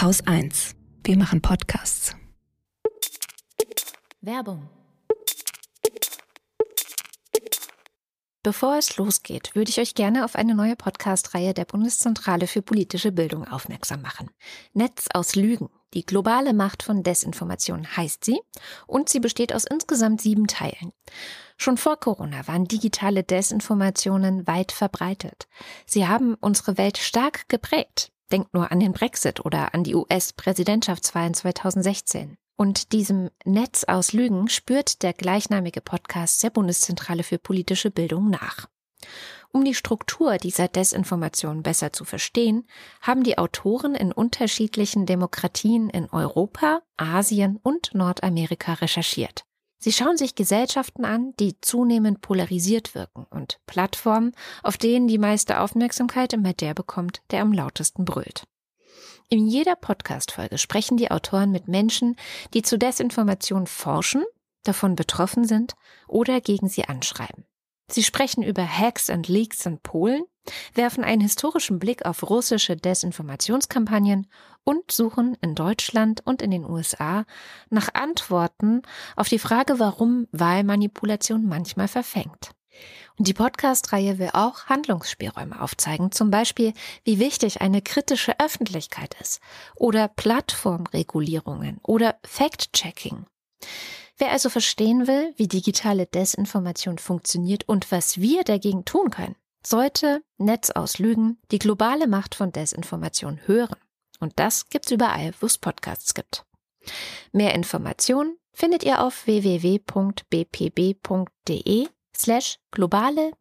Haus 1. Wir machen Podcasts. Werbung. Bevor es losgeht, würde ich euch gerne auf eine neue Podcast-Reihe der Bundeszentrale für politische Bildung aufmerksam machen. Netz aus Lügen. Die globale Macht von Desinformation heißt sie und sie besteht aus insgesamt sieben Teilen. Schon vor Corona waren digitale Desinformationen weit verbreitet. Sie haben unsere Welt stark geprägt. Denkt nur an den Brexit oder an die US-Präsidentschaftswahlen 2016. Und diesem Netz aus Lügen spürt der gleichnamige Podcast der Bundeszentrale für politische Bildung nach. Um die Struktur dieser Desinformation besser zu verstehen, haben die Autoren in unterschiedlichen Demokratien in Europa, Asien und Nordamerika recherchiert. Sie schauen sich Gesellschaften an, die zunehmend polarisiert wirken und Plattformen, auf denen die meiste Aufmerksamkeit immer der bekommt, der am lautesten brüllt. In jeder Podcast-Folge sprechen die Autoren mit Menschen, die zu Desinformation forschen, davon betroffen sind oder gegen sie anschreiben. Sie sprechen über Hacks und Leaks in Polen, werfen einen historischen Blick auf russische Desinformationskampagnen und suchen in Deutschland und in den USA nach Antworten auf die Frage, warum Wahlmanipulation manchmal verfängt. Und die Podcast-Reihe will auch Handlungsspielräume aufzeigen, zum Beispiel, wie wichtig eine kritische Öffentlichkeit ist oder Plattformregulierungen oder Fact-Checking. Wer also verstehen will, wie digitale Desinformation funktioniert und was wir dagegen tun können, sollte Netz aus Lügen die globale Macht von Desinformation hören. Und das gibt's überall, wo es Podcasts gibt. Mehr Informationen findet ihr auf www.bpb.de slash globale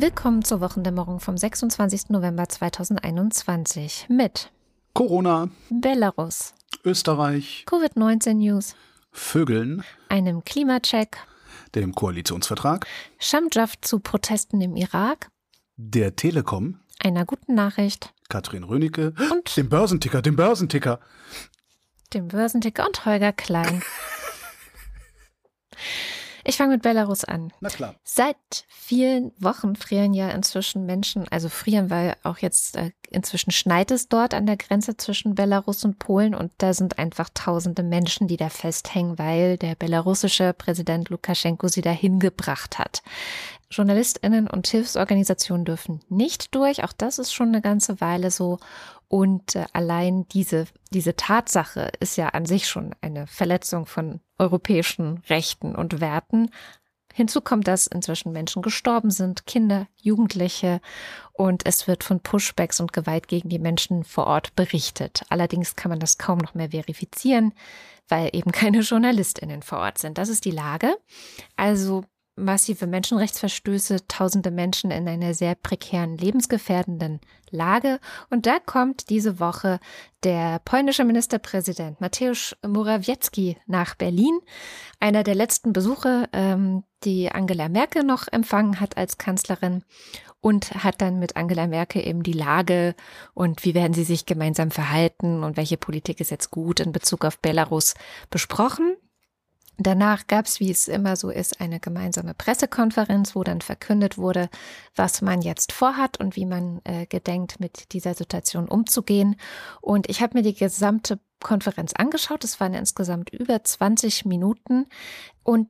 Willkommen zur Wochendämmerung vom 26. November 2021 mit Corona, Belarus, Österreich, Covid-19 News, Vögeln, einem Klimacheck, dem Koalitionsvertrag, Schamjaft zu Protesten im Irak, der Telekom, einer guten Nachricht, Katrin Rönecke und dem Börsenticker, dem Börsenticker, dem Börsenticker und Holger Klein. Ich fange mit Belarus an. Na klar. Seit vielen Wochen frieren ja inzwischen Menschen, also frieren, weil auch jetzt äh, inzwischen schneit es dort an der Grenze zwischen Belarus und Polen und da sind einfach tausende Menschen, die da festhängen, weil der belarussische Präsident Lukaschenko sie dahin gebracht hat. JournalistInnen und Hilfsorganisationen dürfen nicht durch. Auch das ist schon eine ganze Weile so. Und äh, allein diese, diese Tatsache ist ja an sich schon eine Verletzung von europäischen Rechten und Werten. Hinzu kommt, dass inzwischen Menschen gestorben sind, Kinder, Jugendliche und es wird von Pushbacks und Gewalt gegen die Menschen vor Ort berichtet. Allerdings kann man das kaum noch mehr verifizieren, weil eben keine Journalistinnen vor Ort sind. Das ist die Lage. Also massive Menschenrechtsverstöße, tausende Menschen in einer sehr prekären, lebensgefährdenden Lage. Und da kommt diese Woche der polnische Ministerpräsident Mateusz Morawiecki nach Berlin. Einer der letzten Besuche, ähm, die Angela Merkel noch empfangen hat als Kanzlerin und hat dann mit Angela Merkel eben die Lage und wie werden sie sich gemeinsam verhalten und welche Politik ist jetzt gut in Bezug auf Belarus besprochen. Danach gab es, wie es immer so ist, eine gemeinsame Pressekonferenz, wo dann verkündet wurde, was man jetzt vorhat und wie man äh, gedenkt, mit dieser Situation umzugehen. Und ich habe mir die gesamte Konferenz angeschaut. Es waren insgesamt über 20 Minuten. Und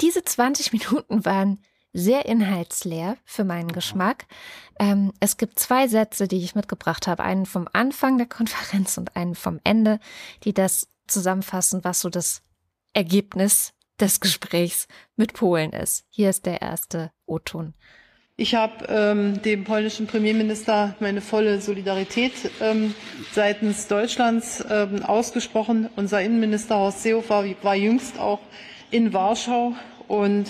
diese 20 Minuten waren sehr inhaltsleer für meinen Geschmack. Ähm, es gibt zwei Sätze, die ich mitgebracht habe. Einen vom Anfang der Konferenz und einen vom Ende, die das zusammenfassen, was so das Ergebnis des Gesprächs mit Polen ist. Hier ist der erste O-Ton. Ich habe ähm, dem polnischen Premierminister meine volle Solidarität ähm, seitens Deutschlands ähm, ausgesprochen. Unser Innenminister Horst Seehofer war jüngst auch in Warschau und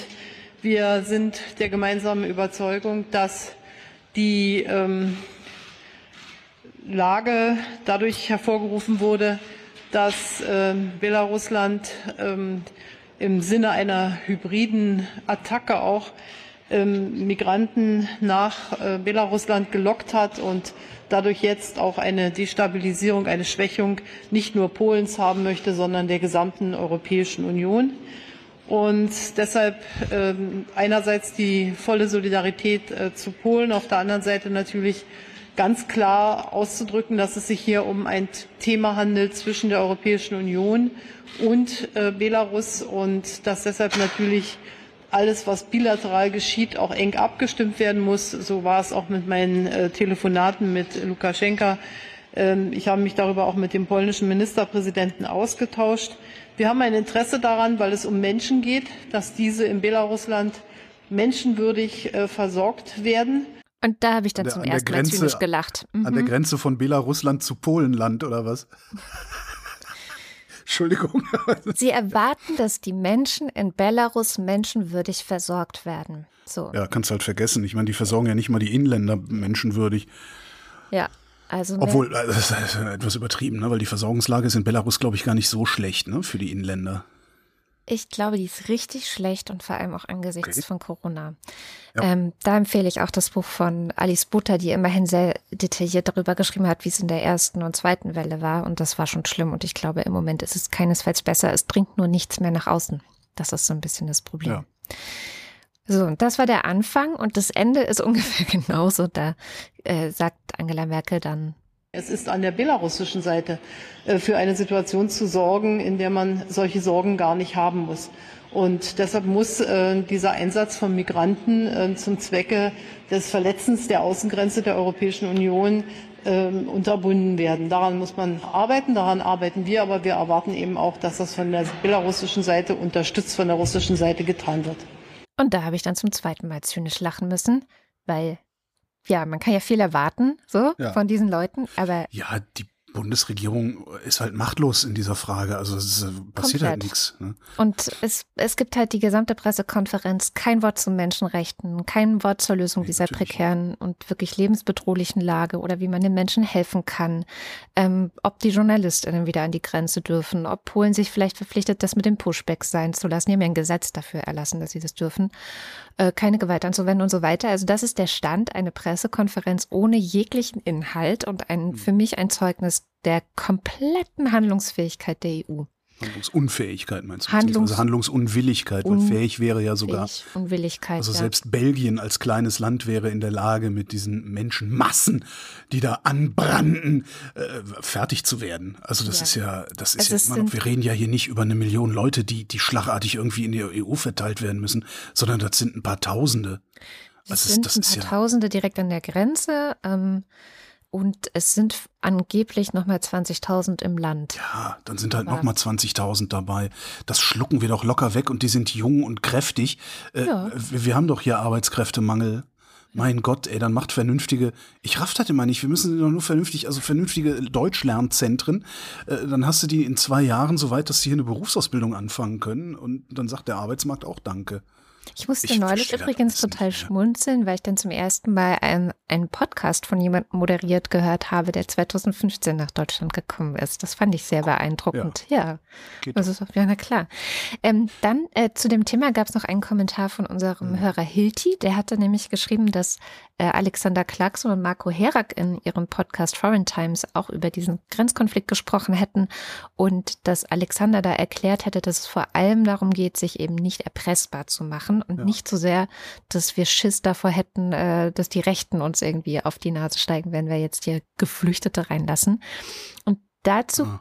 wir sind der gemeinsamen Überzeugung, dass die ähm, Lage dadurch hervorgerufen wurde, dass äh, Belarusland ähm, im Sinne einer hybriden Attacke auch ähm, Migranten nach äh, Belarusland gelockt hat und dadurch jetzt auch eine Destabilisierung, eine Schwächung nicht nur Polens haben möchte, sondern der gesamten Europäischen Union. Und deshalb ähm, einerseits die volle Solidarität äh, zu Polen, auf der anderen Seite natürlich ganz klar auszudrücken, dass es sich hier um ein Thema handelt zwischen der Europäischen Union und äh, Belarus und dass deshalb natürlich alles, was bilateral geschieht, auch eng abgestimmt werden muss. So war es auch mit meinen äh, Telefonaten mit Lukaschenka. Ähm, ich habe mich darüber auch mit dem polnischen Ministerpräsidenten ausgetauscht. Wir haben ein Interesse daran, weil es um Menschen geht, dass diese in Belarusland menschenwürdig äh, versorgt werden. Und da habe ich dann zum ersten Grenze, Mal zynisch gelacht. Mhm. An der mhm. Grenze von Belarusland zu Polenland oder was? Entschuldigung. Sie erwarten, dass die Menschen in Belarus menschenwürdig versorgt werden. So. Ja, kannst halt vergessen. Ich meine, die versorgen ja nicht mal die Inländer menschenwürdig. Ja, also. Obwohl, äh, das ist etwas übertrieben, ne? weil die Versorgungslage ist in Belarus, glaube ich, gar nicht so schlecht ne? für die Inländer. Ich glaube, die ist richtig schlecht und vor allem auch angesichts okay. von Corona. Ja. Ähm, da empfehle ich auch das Buch von Alice Butter, die immerhin sehr detailliert darüber geschrieben hat, wie es in der ersten und zweiten Welle war. Und das war schon schlimm. Und ich glaube, im Moment ist es keinesfalls besser. Es dringt nur nichts mehr nach außen. Das ist so ein bisschen das Problem. Ja. So, und das war der Anfang und das Ende ist ungefähr genauso. Da äh, sagt Angela Merkel dann, es ist an der belarussischen Seite äh, für eine Situation zu sorgen, in der man solche Sorgen gar nicht haben muss. Und deshalb muss äh, dieser Einsatz von Migranten äh, zum Zwecke des Verletzens der Außengrenze der Europäischen Union ähm, unterbunden werden. Daran muss man arbeiten, daran arbeiten wir, aber wir erwarten eben auch, dass das von der belarussischen Seite unterstützt von der russischen Seite getan wird. Und da habe ich dann zum zweiten Mal zynisch lachen müssen, weil ja, man kann ja viel erwarten, so ja. von diesen Leuten, aber. Ja, die Bundesregierung ist halt machtlos in dieser Frage. Also es passiert halt nichts. Ne? Und es, es gibt halt die gesamte Pressekonferenz, kein Wort zu Menschenrechten, kein Wort zur Lösung nee, dieser prekären und wirklich lebensbedrohlichen Lage oder wie man den Menschen helfen kann, ähm, ob die JournalistInnen wieder an die Grenze dürfen, ob Polen sich vielleicht verpflichtet, das mit den Pushbacks sein zu lassen. Die haben ja ein Gesetz dafür erlassen, dass sie das dürfen, äh, keine Gewalt anzuwenden und so weiter. Also das ist der Stand, eine Pressekonferenz ohne jeglichen Inhalt und ein, hm. für mich ein Zeugnis der kompletten Handlungsfähigkeit der EU. Handlungsunfähigkeit meinst du? Handlungs also Handlungsunwilligkeit, weil fähig wäre ja sogar. Unwilligkeit. Also ja. selbst Belgien als kleines Land wäre in der Lage, mit diesen Menschenmassen, die da anbrannten, äh, fertig zu werden. Also das ja. ist ja, das ist also ja immer noch, wir reden ja hier nicht über eine Million Leute, die, die schlagartig irgendwie in der EU verteilt werden müssen, sondern das sind ein paar Tausende. Das, das sind ist, das ein paar ja Tausende direkt an der Grenze. Ähm, und es sind angeblich nochmal 20.000 im Land. Ja, dann sind halt nochmal 20.000 dabei. Das schlucken wir doch locker weg und die sind jung und kräftig. Äh, ja. wir, haben doch hier Arbeitskräftemangel. Mein Gott, ey, dann macht vernünftige, ich raff das immer nicht, wir müssen doch nur vernünftig, also vernünftige Deutschlernzentren, äh, dann hast du die in zwei Jahren so weit, dass sie hier eine Berufsausbildung anfangen können und dann sagt der Arbeitsmarkt auch Danke. Ich musste ich neulich übrigens total schmunzeln, weil ich dann zum ersten Mal einen, einen Podcast von jemandem moderiert gehört habe, der 2015 nach Deutschland gekommen ist. Das fand ich sehr beeindruckend. Ja, ja. das ist ja na klar. Ähm, dann äh, zu dem Thema gab es noch einen Kommentar von unserem mhm. Hörer Hilti. Der hatte nämlich geschrieben, dass äh, Alexander Clarkson und Marco Herak in ihrem Podcast Foreign Times auch über diesen Grenzkonflikt gesprochen hätten und dass Alexander da erklärt hätte, dass es vor allem darum geht, sich eben nicht erpressbar zu machen und ja. nicht so sehr, dass wir Schiss davor hätten, äh, dass die Rechten uns irgendwie auf die Nase steigen, wenn wir jetzt hier Geflüchtete reinlassen. Und dazu ja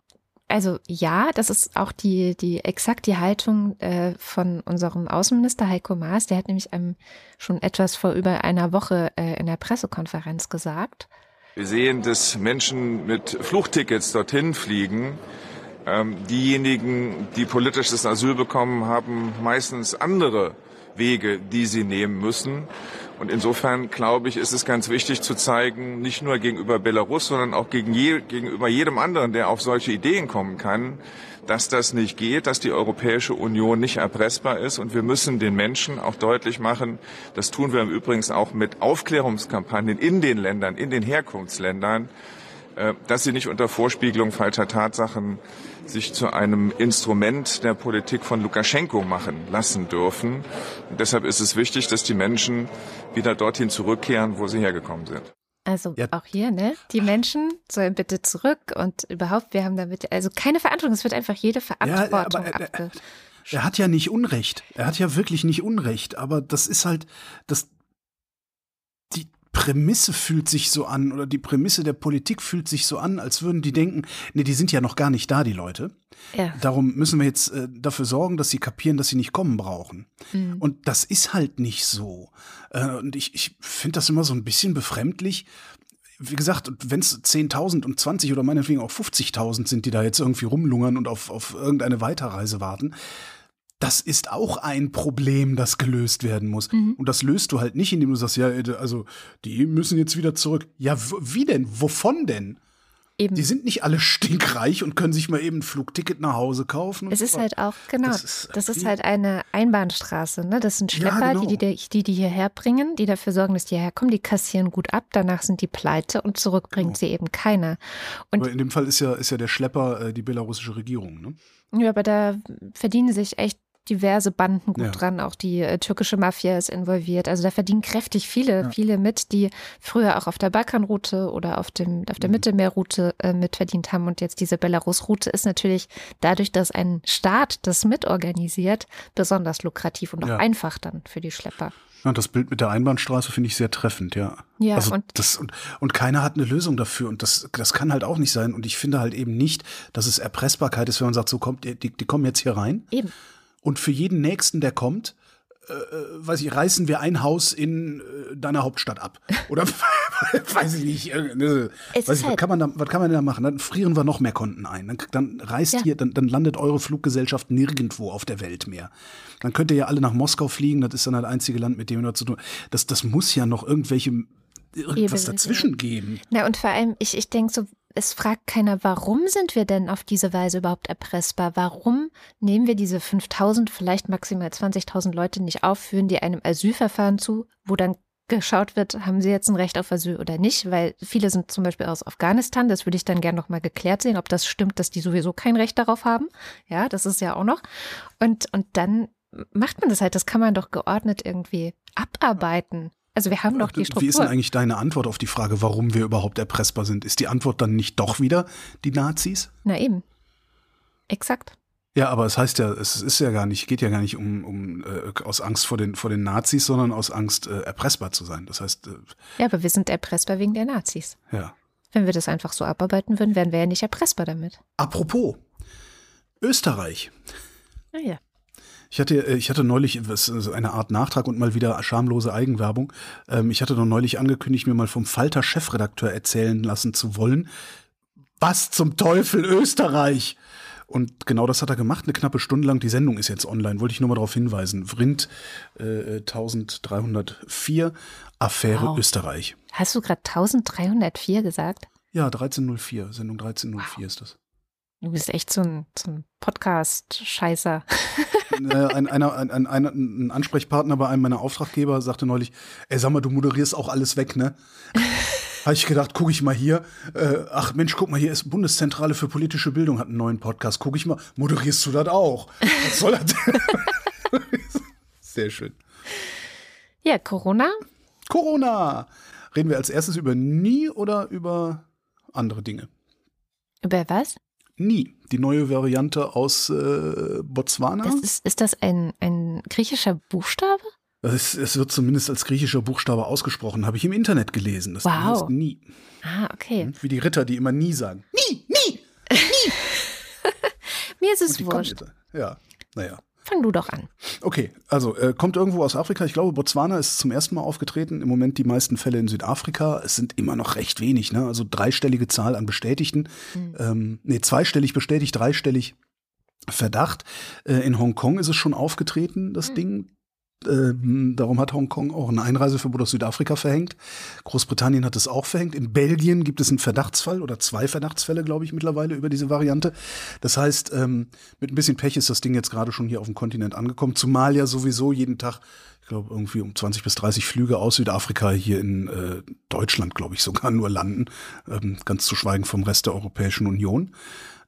also ja, das ist auch die, die exakt die Haltung äh, von unserem Außenminister Heiko Maas. Der hat nämlich ähm, schon etwas vor über einer Woche äh, in der Pressekonferenz gesagt. Wir sehen, dass Menschen mit Fluchttickets dorthin fliegen. Ähm, diejenigen, die politisches Asyl bekommen, haben meistens andere Wege, die sie nehmen müssen. Und insofern glaube ich, ist es ganz wichtig zu zeigen, nicht nur gegenüber Belarus, sondern auch gegen je, gegenüber jedem anderen, der auf solche Ideen kommen kann, dass das nicht geht, dass die Europäische Union nicht erpressbar ist. Und wir müssen den Menschen auch deutlich machen, das tun wir im Übrigen auch mit Aufklärungskampagnen in den Ländern, in den Herkunftsländern, äh, dass sie nicht unter Vorspiegelung falscher Tatsachen sich zu einem Instrument der Politik von Lukaschenko machen lassen dürfen. Und deshalb ist es wichtig, dass die Menschen wieder dorthin zurückkehren, wo sie hergekommen sind. Also ja. auch hier, ne? Die Menschen sollen bitte zurück und überhaupt, wir haben damit, also keine Verantwortung, es wird einfach jede Verantwortung ja, aber, äh, er hat ja nicht Unrecht. Er hat ja wirklich nicht Unrecht, aber das ist halt, das, Prämisse fühlt sich so an oder die Prämisse der Politik fühlt sich so an, als würden die denken, nee, die sind ja noch gar nicht da, die Leute. Ja. Darum müssen wir jetzt äh, dafür sorgen, dass sie kapieren, dass sie nicht kommen brauchen. Mhm. Und das ist halt nicht so. Äh, und ich, ich finde das immer so ein bisschen befremdlich, wie gesagt, wenn es 10.000 und 20 oder meinetwegen auch 50.000 sind, die da jetzt irgendwie rumlungern und auf, auf irgendeine Weiterreise warten, das ist auch ein Problem, das gelöst werden muss. Mhm. Und das löst du halt nicht, indem du sagst, ja, also die müssen jetzt wieder zurück. Ja, wie denn? Wovon denn? Eben. Die sind nicht alle stinkreich und können sich mal eben ein Flugticket nach Hause kaufen. Es ist halt auch, genau, das ist, das ist halt eine Einbahnstraße. Ne? Das sind Schlepper, ja, genau. die, die, die die hierher bringen, die dafür sorgen, dass die hierher kommen, die kassieren gut ab, danach sind die pleite und zurück bringt genau. sie eben keiner. Und aber in dem Fall ist ja, ist ja der Schlepper äh, die belarussische Regierung. Ne? Ja, aber da verdienen sich echt diverse Banden gut ja. dran. Auch die äh, türkische Mafia ist involviert. Also da verdienen kräftig viele, ja. viele mit, die früher auch auf der Balkanroute oder auf, dem, auf der mhm. Mittelmeerroute äh, mitverdient haben. Und jetzt diese Belarus-Route ist natürlich dadurch, dass ein Staat das mitorganisiert, besonders lukrativ und auch ja. einfach dann für die Schlepper. Ja, das Bild mit der Einbahnstraße finde ich sehr treffend, ja. Ja, also und, das, und, und keiner hat eine Lösung dafür und das, das kann halt auch nicht sein. Und ich finde halt eben nicht, dass es Erpressbarkeit ist, wenn man sagt, so kommt, die, die kommen jetzt hier rein. Eben. Und für jeden Nächsten, der kommt, äh, äh, weiß ich, reißen wir ein Haus in äh, deiner Hauptstadt ab. Oder weiß ich nicht. Äh, weiß ich, halt was, kann man da, was kann man da machen? Dann frieren wir noch mehr Konten ein. Dann, dann reist ja. hier, dann, dann landet eure Fluggesellschaft nirgendwo auf der Welt mehr. Dann könnt ihr ja alle nach Moskau fliegen, das ist dann das einzige Land, mit dem wir zu tun. Das, das muss ja noch irgendwelche irgendwas dazwischen geben. Na, und vor allem, ich, ich denke so, es fragt keiner, warum sind wir denn auf diese Weise überhaupt erpressbar? Warum nehmen wir diese 5000, vielleicht maximal 20.000 Leute nicht auf, führen die einem Asylverfahren zu, wo dann geschaut wird, haben sie jetzt ein Recht auf Asyl oder nicht, weil viele sind zum Beispiel aus Afghanistan, das würde ich dann gerne nochmal geklärt sehen, ob das stimmt, dass die sowieso kein Recht darauf haben. Ja, das ist ja auch noch. Und, und dann macht man das halt, das kann man doch geordnet irgendwie abarbeiten. Also wir haben doch die Struktur. Wie ist denn eigentlich deine Antwort auf die Frage, warum wir überhaupt erpressbar sind? Ist die Antwort dann nicht doch wieder die Nazis? Na eben. Exakt. Ja, aber es heißt ja, es ist ja gar nicht, geht ja gar nicht um, um äh, aus Angst vor den, vor den Nazis, sondern aus Angst, äh, erpressbar zu sein. Das heißt. Äh, ja, aber wir sind erpressbar wegen der Nazis. Ja. Wenn wir das einfach so abarbeiten würden, wären wir ja nicht erpressbar damit. Apropos, Österreich. Ah ja. Ich hatte, äh, ich hatte neulich so eine Art Nachtrag und mal wieder schamlose Eigenwerbung. Ähm, ich hatte noch neulich angekündigt, mir mal vom Falter Chefredakteur erzählen lassen zu wollen. Was zum Teufel Österreich? Und genau das hat er gemacht, eine knappe Stunde lang. Die Sendung ist jetzt online, wollte ich nur mal darauf hinweisen. Vrind äh, 1304, Affäre wow. Österreich. Hast du gerade 1304 gesagt? Ja, 1304, Sendung 1304 wow. ist das. Du bist echt so ein, so ein Podcast-Scheißer. ein, einer, ein, ein, ein, Ansprechpartner bei einem meiner Auftraggeber sagte neulich, ey, sag mal, du moderierst auch alles weg, ne? Habe ich gedacht, gucke ich mal hier. Äh, ach Mensch, guck mal, hier ist Bundeszentrale für politische Bildung, hat einen neuen Podcast. Gucke ich mal, moderierst du das auch? Was soll das? Sehr schön. Ja, Corona? Corona! Reden wir als erstes über nie oder über andere Dinge? Über was? Nie. Die neue Variante aus äh, Botswana. Das ist, ist das ein, ein griechischer Buchstabe? Es, es, wird zumindest als griechischer Buchstabe ausgesprochen, habe ich im Internet gelesen. Das wow. heißt nie. Ah, okay. Hm? Wie die Ritter, die immer nie sagen. Nie, nie, nie. Mir ist es wurscht. Ja, naja. Fang du doch an. Okay, also äh, kommt irgendwo aus Afrika. Ich glaube, Botswana ist zum ersten Mal aufgetreten. Im Moment die meisten Fälle in Südafrika. Es sind immer noch recht wenig, ne? Also dreistellige Zahl an Bestätigten. Mhm. Ähm, nee, zweistellig bestätigt, dreistellig Verdacht. Äh, in Hongkong ist es schon aufgetreten, das mhm. Ding. Ähm, darum hat Hongkong auch ein Einreiseverbot aus Südafrika verhängt. Großbritannien hat es auch verhängt. In Belgien gibt es einen Verdachtsfall oder zwei Verdachtsfälle, glaube ich, mittlerweile über diese Variante. Das heißt, ähm, mit ein bisschen Pech ist das Ding jetzt gerade schon hier auf dem Kontinent angekommen, zumal ja sowieso jeden Tag, ich glaube, irgendwie um 20 bis 30 Flüge aus Südafrika hier in äh, Deutschland, glaube ich, sogar nur landen, ähm, ganz zu schweigen vom Rest der Europäischen Union.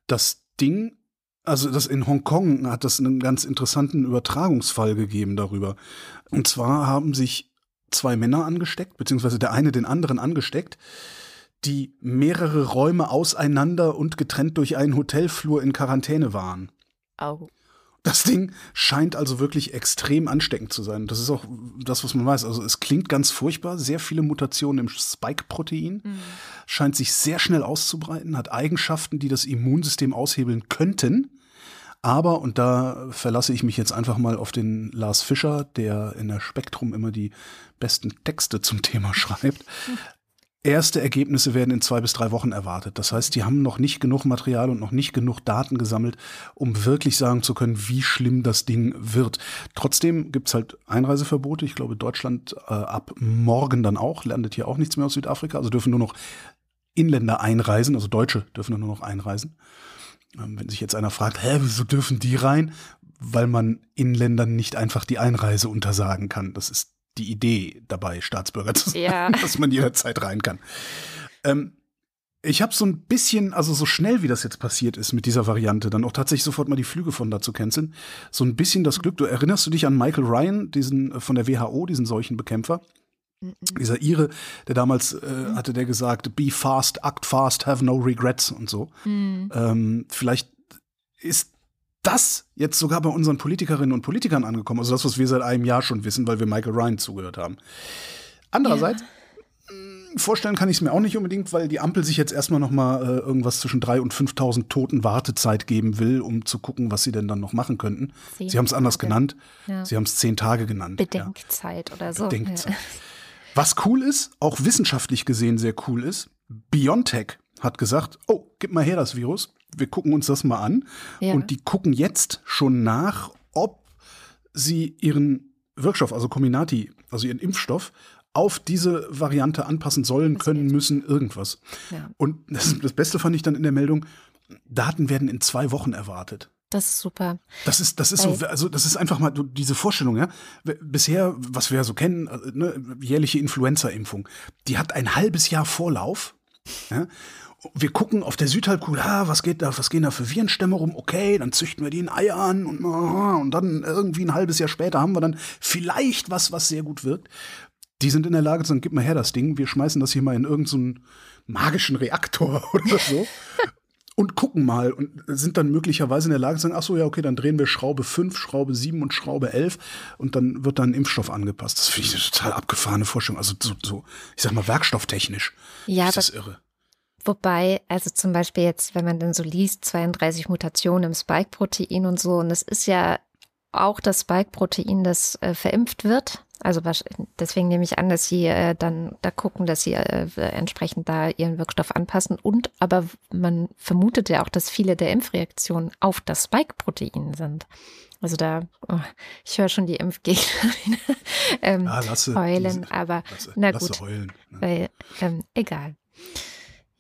Das Ding Also das in Hongkong hat das einen ganz interessanten Übertragungsfall gegeben darüber. Und zwar haben sich zwei Männer angesteckt, beziehungsweise der eine den anderen angesteckt, die mehrere Räume auseinander und getrennt durch einen Hotelflur in Quarantäne waren. Au. Das Ding scheint also wirklich extrem ansteckend zu sein. Das ist auch das, was man weiß. Also es klingt ganz furchtbar. Sehr viele Mutationen im Spike-Protein. Mhm. Scheint sich sehr schnell auszubreiten, hat Eigenschaften, die das Immunsystem aushebeln könnten. Aber, und da verlasse ich mich jetzt einfach mal auf den Lars Fischer, der in der Spektrum immer die besten Texte zum Thema schreibt. Erste Ergebnisse werden in zwei bis drei Wochen erwartet. Das heißt, die haben noch nicht genug Material und noch nicht genug Daten gesammelt, um wirklich sagen zu können, wie schlimm das Ding wird. Trotzdem gibt's halt Einreiseverbote. Ich glaube, Deutschland äh, ab morgen dann auch, landet hier auch nichts mehr aus Südafrika. Also dürfen nur noch Inländer einreisen, also Deutsche dürfen nur noch einreisen. Ähm, wenn sich jetzt einer fragt, hä, wieso dürfen die rein? Weil man Inländern nicht einfach die Einreise untersagen kann. Das ist die Idee dabei, Staatsbürger zu sein, ja. dass man jederzeit rein kann. Ähm, ich habe so ein bisschen, also so schnell wie das jetzt passiert ist mit dieser Variante, dann auch tatsächlich sofort mal die Flüge von da zu canceln, so ein bisschen das Glück. Du erinnerst du dich an Michael Ryan, diesen äh, von der WHO, diesen Seuchenbekämpfer? Mhm. Dieser Ire, der damals äh, mhm. hatte der gesagt, be fast, act fast, have no regrets und so. Mhm. Ähm, vielleicht ist das jetzt sogar bei unseren Politikerinnen und Politikern angekommen. Also das, was wir seit einem Jahr schon wissen, weil wir Michael Ryan zugehört haben. Andererseits, ja. Vorstellen kann ich es mir auch nicht unbedingt, weil die Ampel sich jetzt erstmal noch mal äh, irgendwas zwischen 3.000 und 5.000 Toten Wartezeit geben will, um zu gucken, was sie denn dann noch machen könnten. Zehn sie haben es anders genannt. Ja. Sie haben es zehn Tage genannt. Bedenkzeit ja. oder so. Bedenkzeit. Was cool ist, auch wissenschaftlich gesehen sehr cool ist, BioNTech hat gesagt, oh, gib mal her das Virus wir gucken uns das mal an. Ja. Und die gucken jetzt schon nach, ob sie ihren Wirkstoff, also Cominati, also ihren Impfstoff, auf diese Variante anpassen sollen, das können, müssen, irgendwas. Ja. Und das, das Beste fand ich dann in der Meldung, Daten werden in zwei Wochen erwartet. Das ist super. Das ist, das ist so, also das ist einfach mal diese Vorstellung, ja. Bisher, was wir ja so kennen, äh, ne, jährliche Influenza-Impfung, die hat ein halbes Jahr Vorlauf. Ja? Wir gucken auf der Südhalbkugel, ah, was geht da, was gehen da für Virenstämme rum? Okay, dann züchten wir die in Eiern und, und dann irgendwie ein halbes Jahr später haben wir dann vielleicht was, was sehr gut wirkt. Die sind in der Lage zu sagen, gib mal her das Ding, wir schmeißen das hier mal in irgendeinen so magischen Reaktor oder so und gucken mal und sind dann möglicherweise in der Lage zu sagen, ach so, ja, okay, dann drehen wir Schraube 5, Schraube 7 und Schraube 11 und dann wird dann ein Impfstoff angepasst. Das finde ich eine total abgefahrene Forschung. Also so, so ich sag mal, werkstofftechnisch ja, ist das irre. Wobei, also zum Beispiel jetzt, wenn man dann so liest, 32 Mutationen im Spike-Protein und so, und es ist ja auch das Spike-Protein, das äh, verimpft wird. Also deswegen nehme ich an, dass sie äh, dann da gucken, dass sie äh, entsprechend da ihren Wirkstoff anpassen. Und aber man vermutet ja auch, dass viele der Impfreaktionen auf das Spike-Protein sind. Also da, oh, ich höre schon die Impfgegner ähm, ja, lasse, heulen, diese, aber lasse, na gut, heulen, ne? weil, ähm, egal.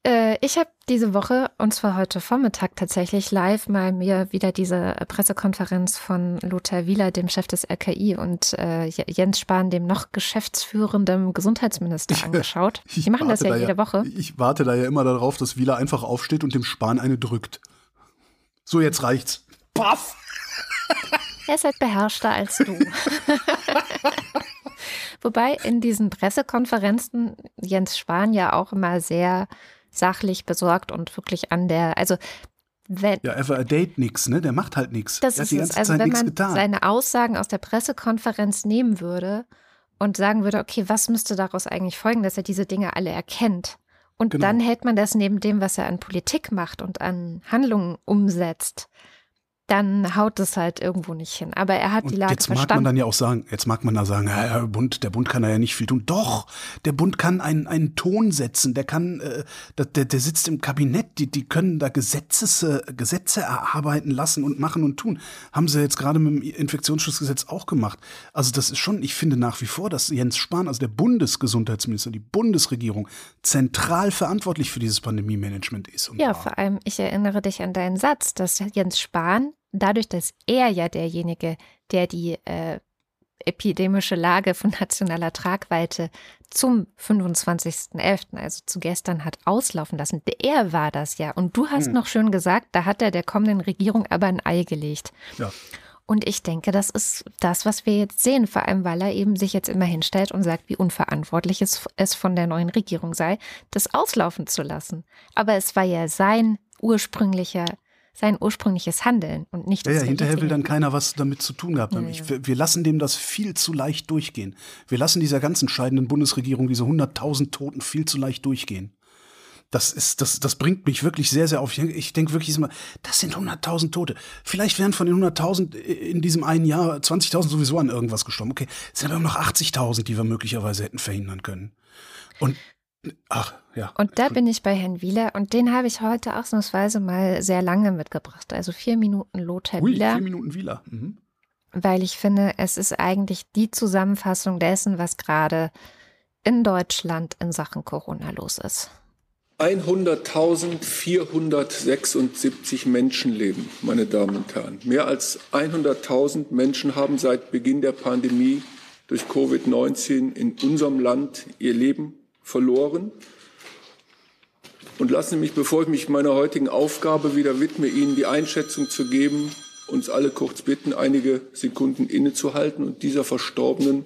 Äh, ich habe diese Woche, und zwar heute Vormittag tatsächlich, live mal mir wieder diese Pressekonferenz von Lothar Wieler, dem Chef des RKI, und äh, Jens Spahn, dem noch geschäftsführenden Gesundheitsminister, angeschaut. Die machen das ja da jede Woche. Ich warte da ja immer darauf, dass Wieler einfach aufsteht und dem Spahn eine drückt. So, jetzt reicht's. Paff! Er ist halt beherrschter als du. Wobei in diesen Pressekonferenzen Jens Spahn ja auch immer sehr sachlich besorgt und wirklich an der, also wenn, ja, er date nichts, ne? Der macht halt nichts. Das ist es. Also Zeit wenn man getan. seine Aussagen aus der Pressekonferenz nehmen würde und sagen würde, okay, was müsste daraus eigentlich folgen, dass er diese Dinge alle erkennt? Und genau. dann hält man das neben dem, was er an Politik macht und an Handlungen umsetzt dann haut es halt irgendwo nicht hin. Aber er hat und die Lage jetzt verstanden. Jetzt mag man dann ja auch sagen, jetzt mag man da sagen, ja, Bund, der Bund kann da ja nicht viel tun. Doch, der Bund kann einen, einen Ton setzen, der kann, äh, der, der sitzt im Kabinett, die, die können da Gesetzes, Gesetze erarbeiten lassen und machen und tun. Haben sie jetzt gerade mit dem Infektionsschutzgesetz auch gemacht. Also das ist schon, ich finde nach wie vor, dass Jens Spahn, also der Bundesgesundheitsminister, die Bundesregierung, zentral verantwortlich für dieses Pandemie-Management ist. ja, war. vor allem, ich erinnere dich an deinen Satz, dass Jens Spahn dadurch, dass er ja derjenige, der die äh, epidemische Lage von nationaler Tragweite zum 25.11., also zu gestern, hat auslaufen lassen. Er war das ja. Und du hast hm. noch schön gesagt, da hat er der kommenden Regierung aber ein Ei gelegt. Ja. Und ich denke, das ist das, was wir jetzt sehen, vor allem weil er eben sich jetzt immer hinstellt und sagt, wie unverantwortlich es, es von der neuen Regierung sei, das auslaufen zu lassen. Aber es war ja sein ursprünglicher sein ursprüngliches Handeln und nicht das Ja, ja hinterher will dann keiner was damit zu tun gehabt haben. Ja, ja. wir lassen dem das viel zu leicht durchgehen. Wir lassen dieser ganzen scheidenden Bundesregierung diese 100.000 Toten viel zu leicht durchgehen. Das ist, das, das bringt mich wirklich sehr, sehr auf. Ich denke wirklich immer, das sind 100.000 Tote. Vielleicht wären von den 100.000 in diesem einen Jahr 20.000 sowieso an irgendwas gestorben. Okay, es sind aber noch 80.000, die wir möglicherweise hätten verhindern können. Und Ach, ja. Und da bin ich bei Herrn Wieler und den habe ich heute ausnahmsweise mal sehr lange mitgebracht. Also vier Minuten Lothar Ui, Wieler. Vier Minuten Wieler. Mhm. Weil ich finde, es ist eigentlich die Zusammenfassung dessen, was gerade in Deutschland in Sachen Corona los ist. 100.476 Menschenleben, meine Damen und Herren. Mehr als 100.000 Menschen haben seit Beginn der Pandemie durch Covid-19 in unserem Land ihr Leben verloren. Und lassen Sie mich, bevor ich mich meiner heutigen Aufgabe wieder widme, Ihnen die Einschätzung zu geben, uns alle kurz bitten, einige Sekunden innezuhalten und dieser Verstorbenen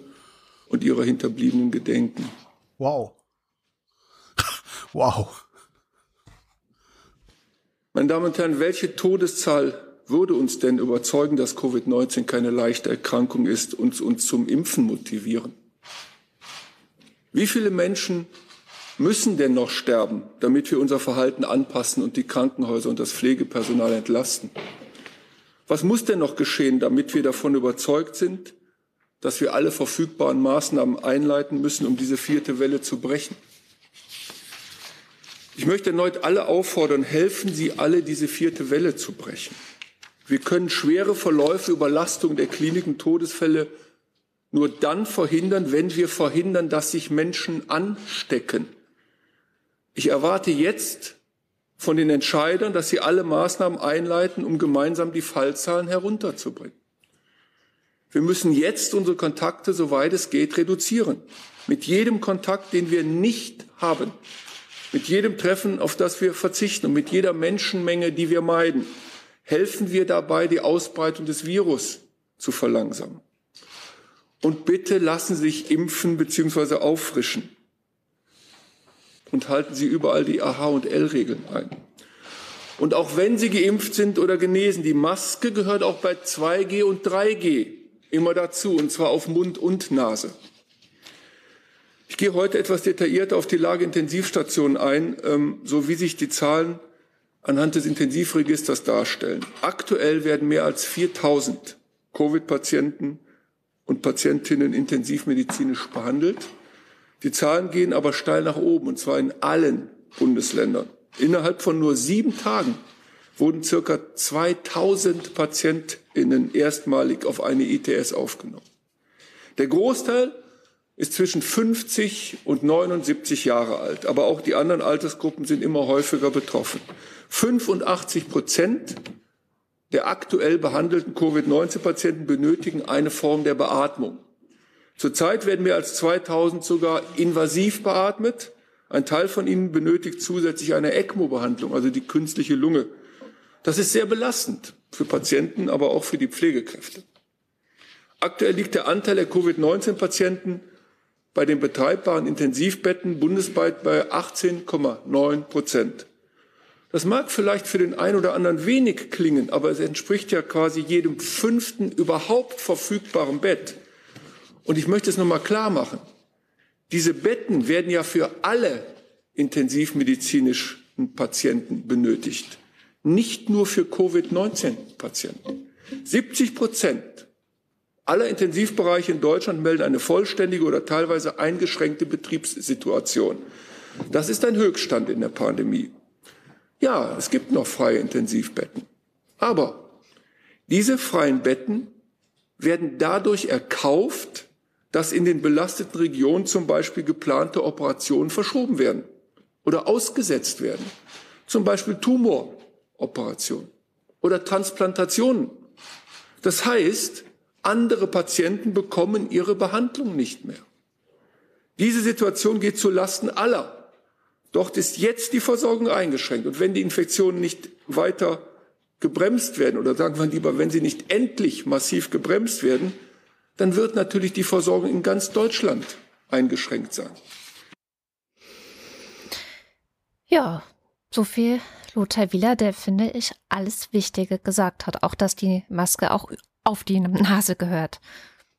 und ihrer Hinterbliebenen gedenken. Wow. Wow. Meine Damen und Herren, welche Todeszahl würde uns denn überzeugen, dass Covid-19 keine leichte Erkrankung ist und uns zum Impfen motivieren? Wie viele Menschen müssen denn noch sterben, damit wir unser Verhalten anpassen und die Krankenhäuser und das Pflegepersonal entlasten? Was muss denn noch geschehen, damit wir davon überzeugt sind, dass wir alle verfügbaren Maßnahmen einleiten müssen, um diese vierte Welle zu brechen? Ich möchte erneut alle auffordern, helfen Sie alle, diese vierte Welle zu brechen. Wir können schwere Verläufe, Überlastung der Kliniken, Todesfälle nur dann verhindern, wenn wir verhindern, dass sich Menschen anstecken. Ich erwarte jetzt von den Entscheidern, dass sie alle Maßnahmen einleiten, um gemeinsam die Fallzahlen herunterzubringen. Wir müssen jetzt unsere Kontakte, soweit es geht, reduzieren. Mit jedem Kontakt, den wir nicht haben, mit jedem Treffen, auf das wir verzichten und mit jeder Menschenmenge, die wir meiden, helfen wir dabei, die Ausbreitung des Virus zu verlangsamen. Und bitte lassen Sie sich impfen bzw. auffrischen. Und halten Sie überall die AH- und L-Regeln ein. Und auch wenn Sie geimpft sind oder genesen, die Maske gehört auch bei 2G und 3G immer dazu, und zwar auf Mund und Nase. Ich gehe heute etwas detaillierter auf die Lage Intensivstationen ein, ähm, so wie sich die Zahlen anhand des Intensivregisters darstellen. Aktuell werden mehr als 4000 Covid-Patienten und Patientinnen intensivmedizinisch behandelt. Die Zahlen gehen aber steil nach oben, und zwar in allen Bundesländern. Innerhalb von nur sieben Tagen wurden circa 2000 Patientinnen erstmalig auf eine ITS aufgenommen. Der Großteil ist zwischen 50 und 79 Jahre alt. Aber auch die anderen Altersgruppen sind immer häufiger betroffen. 85 Prozent der aktuell behandelten Covid-19-Patienten benötigen eine Form der Beatmung. Zurzeit werden mehr als 2000 sogar invasiv beatmet. Ein Teil von ihnen benötigt zusätzlich eine ECMO-Behandlung, also die künstliche Lunge. Das ist sehr belastend für Patienten, aber auch für die Pflegekräfte. Aktuell liegt der Anteil der Covid-19-Patienten bei den betreibbaren Intensivbetten bundesweit bei 18,9 Prozent. Das mag vielleicht für den einen oder anderen wenig klingen, aber es entspricht ja quasi jedem fünften überhaupt verfügbaren Bett. Und ich möchte es nochmal klar machen. Diese Betten werden ja für alle intensivmedizinischen Patienten benötigt. Nicht nur für Covid-19-Patienten. 70 Prozent alle Intensivbereiche in Deutschland melden eine vollständige oder teilweise eingeschränkte Betriebssituation. Das ist ein Höchststand in der Pandemie. Ja, es gibt noch freie Intensivbetten. Aber diese freien Betten werden dadurch erkauft, dass in den belasteten Regionen zum Beispiel geplante Operationen verschoben werden oder ausgesetzt werden. Zum Beispiel Tumoroperationen oder Transplantationen. Das heißt, andere Patienten bekommen ihre Behandlung nicht mehr. Diese Situation geht zu Lasten aller. Dort ist jetzt die Versorgung eingeschränkt. Und wenn die Infektionen nicht weiter gebremst werden, oder sagen wir lieber, wenn sie nicht endlich massiv gebremst werden, dann wird natürlich die Versorgung in ganz Deutschland eingeschränkt sein. Ja, so viel Lothar Wieler, der finde ich alles Wichtige gesagt hat. Auch, dass die Maske auch auf die Nase gehört.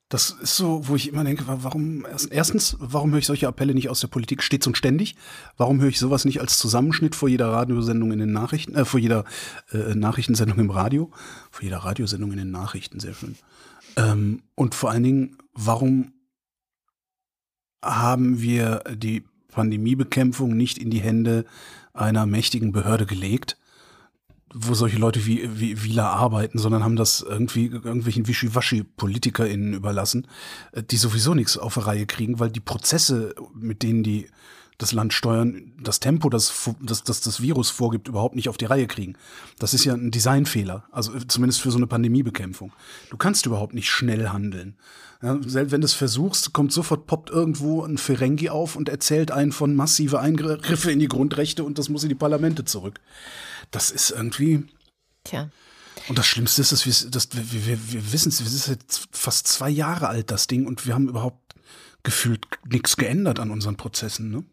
Das ist so, wo ich immer denke, warum, erstens, warum höre ich solche Appelle nicht aus der Politik stets und ständig? Warum höre ich sowas nicht als Zusammenschnitt vor jeder Radiosendung in den Nachrichten, äh, vor jeder äh, Nachrichtensendung im Radio? Vor jeder Radiosendung in den Nachrichten, sehr schön. Ähm, und vor allen Dingen, warum haben wir die Pandemiebekämpfung nicht in die Hände einer mächtigen Behörde gelegt, wo solche Leute wie, wie Wieler arbeiten, sondern haben das irgendwie irgendwelchen Wischiwaschi-PolitikerInnen überlassen, äh, die sowieso nichts auf die Reihe kriegen, weil die Prozesse, mit denen die das Land steuern, das Tempo, das, das das, das Virus vorgibt, überhaupt nicht auf die Reihe kriegen. Das ist ja ein Designfehler, also zumindest für so eine Pandemiebekämpfung. Du kannst überhaupt nicht schnell handeln. Ja, selbst wenn du es versuchst, kommt sofort, poppt irgendwo ein Ferengi auf und erzählt einen von massive Eingriffe in die Grundrechte und das muss in die Parlamente zurück. Das ist irgendwie. Tja. Und das Schlimmste ist, dass wir, dass wir, wir, wir wissen es, wir sind jetzt fast zwei Jahre alt, das Ding, und wir haben überhaupt gefühlt nichts geändert an unseren Prozessen, ne?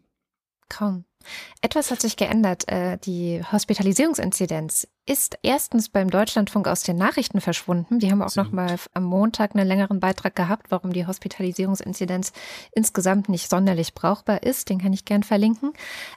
Kaum. Etwas hat sich geändert. Äh, die Hospitalisierungsinzidenz ist erstens beim Deutschlandfunk aus den Nachrichten verschwunden. Die haben auch noch mal am Montag einen längeren Beitrag gehabt, warum die Hospitalisierungsinzidenz insgesamt nicht sonderlich brauchbar ist. Den kann ich gern verlinken.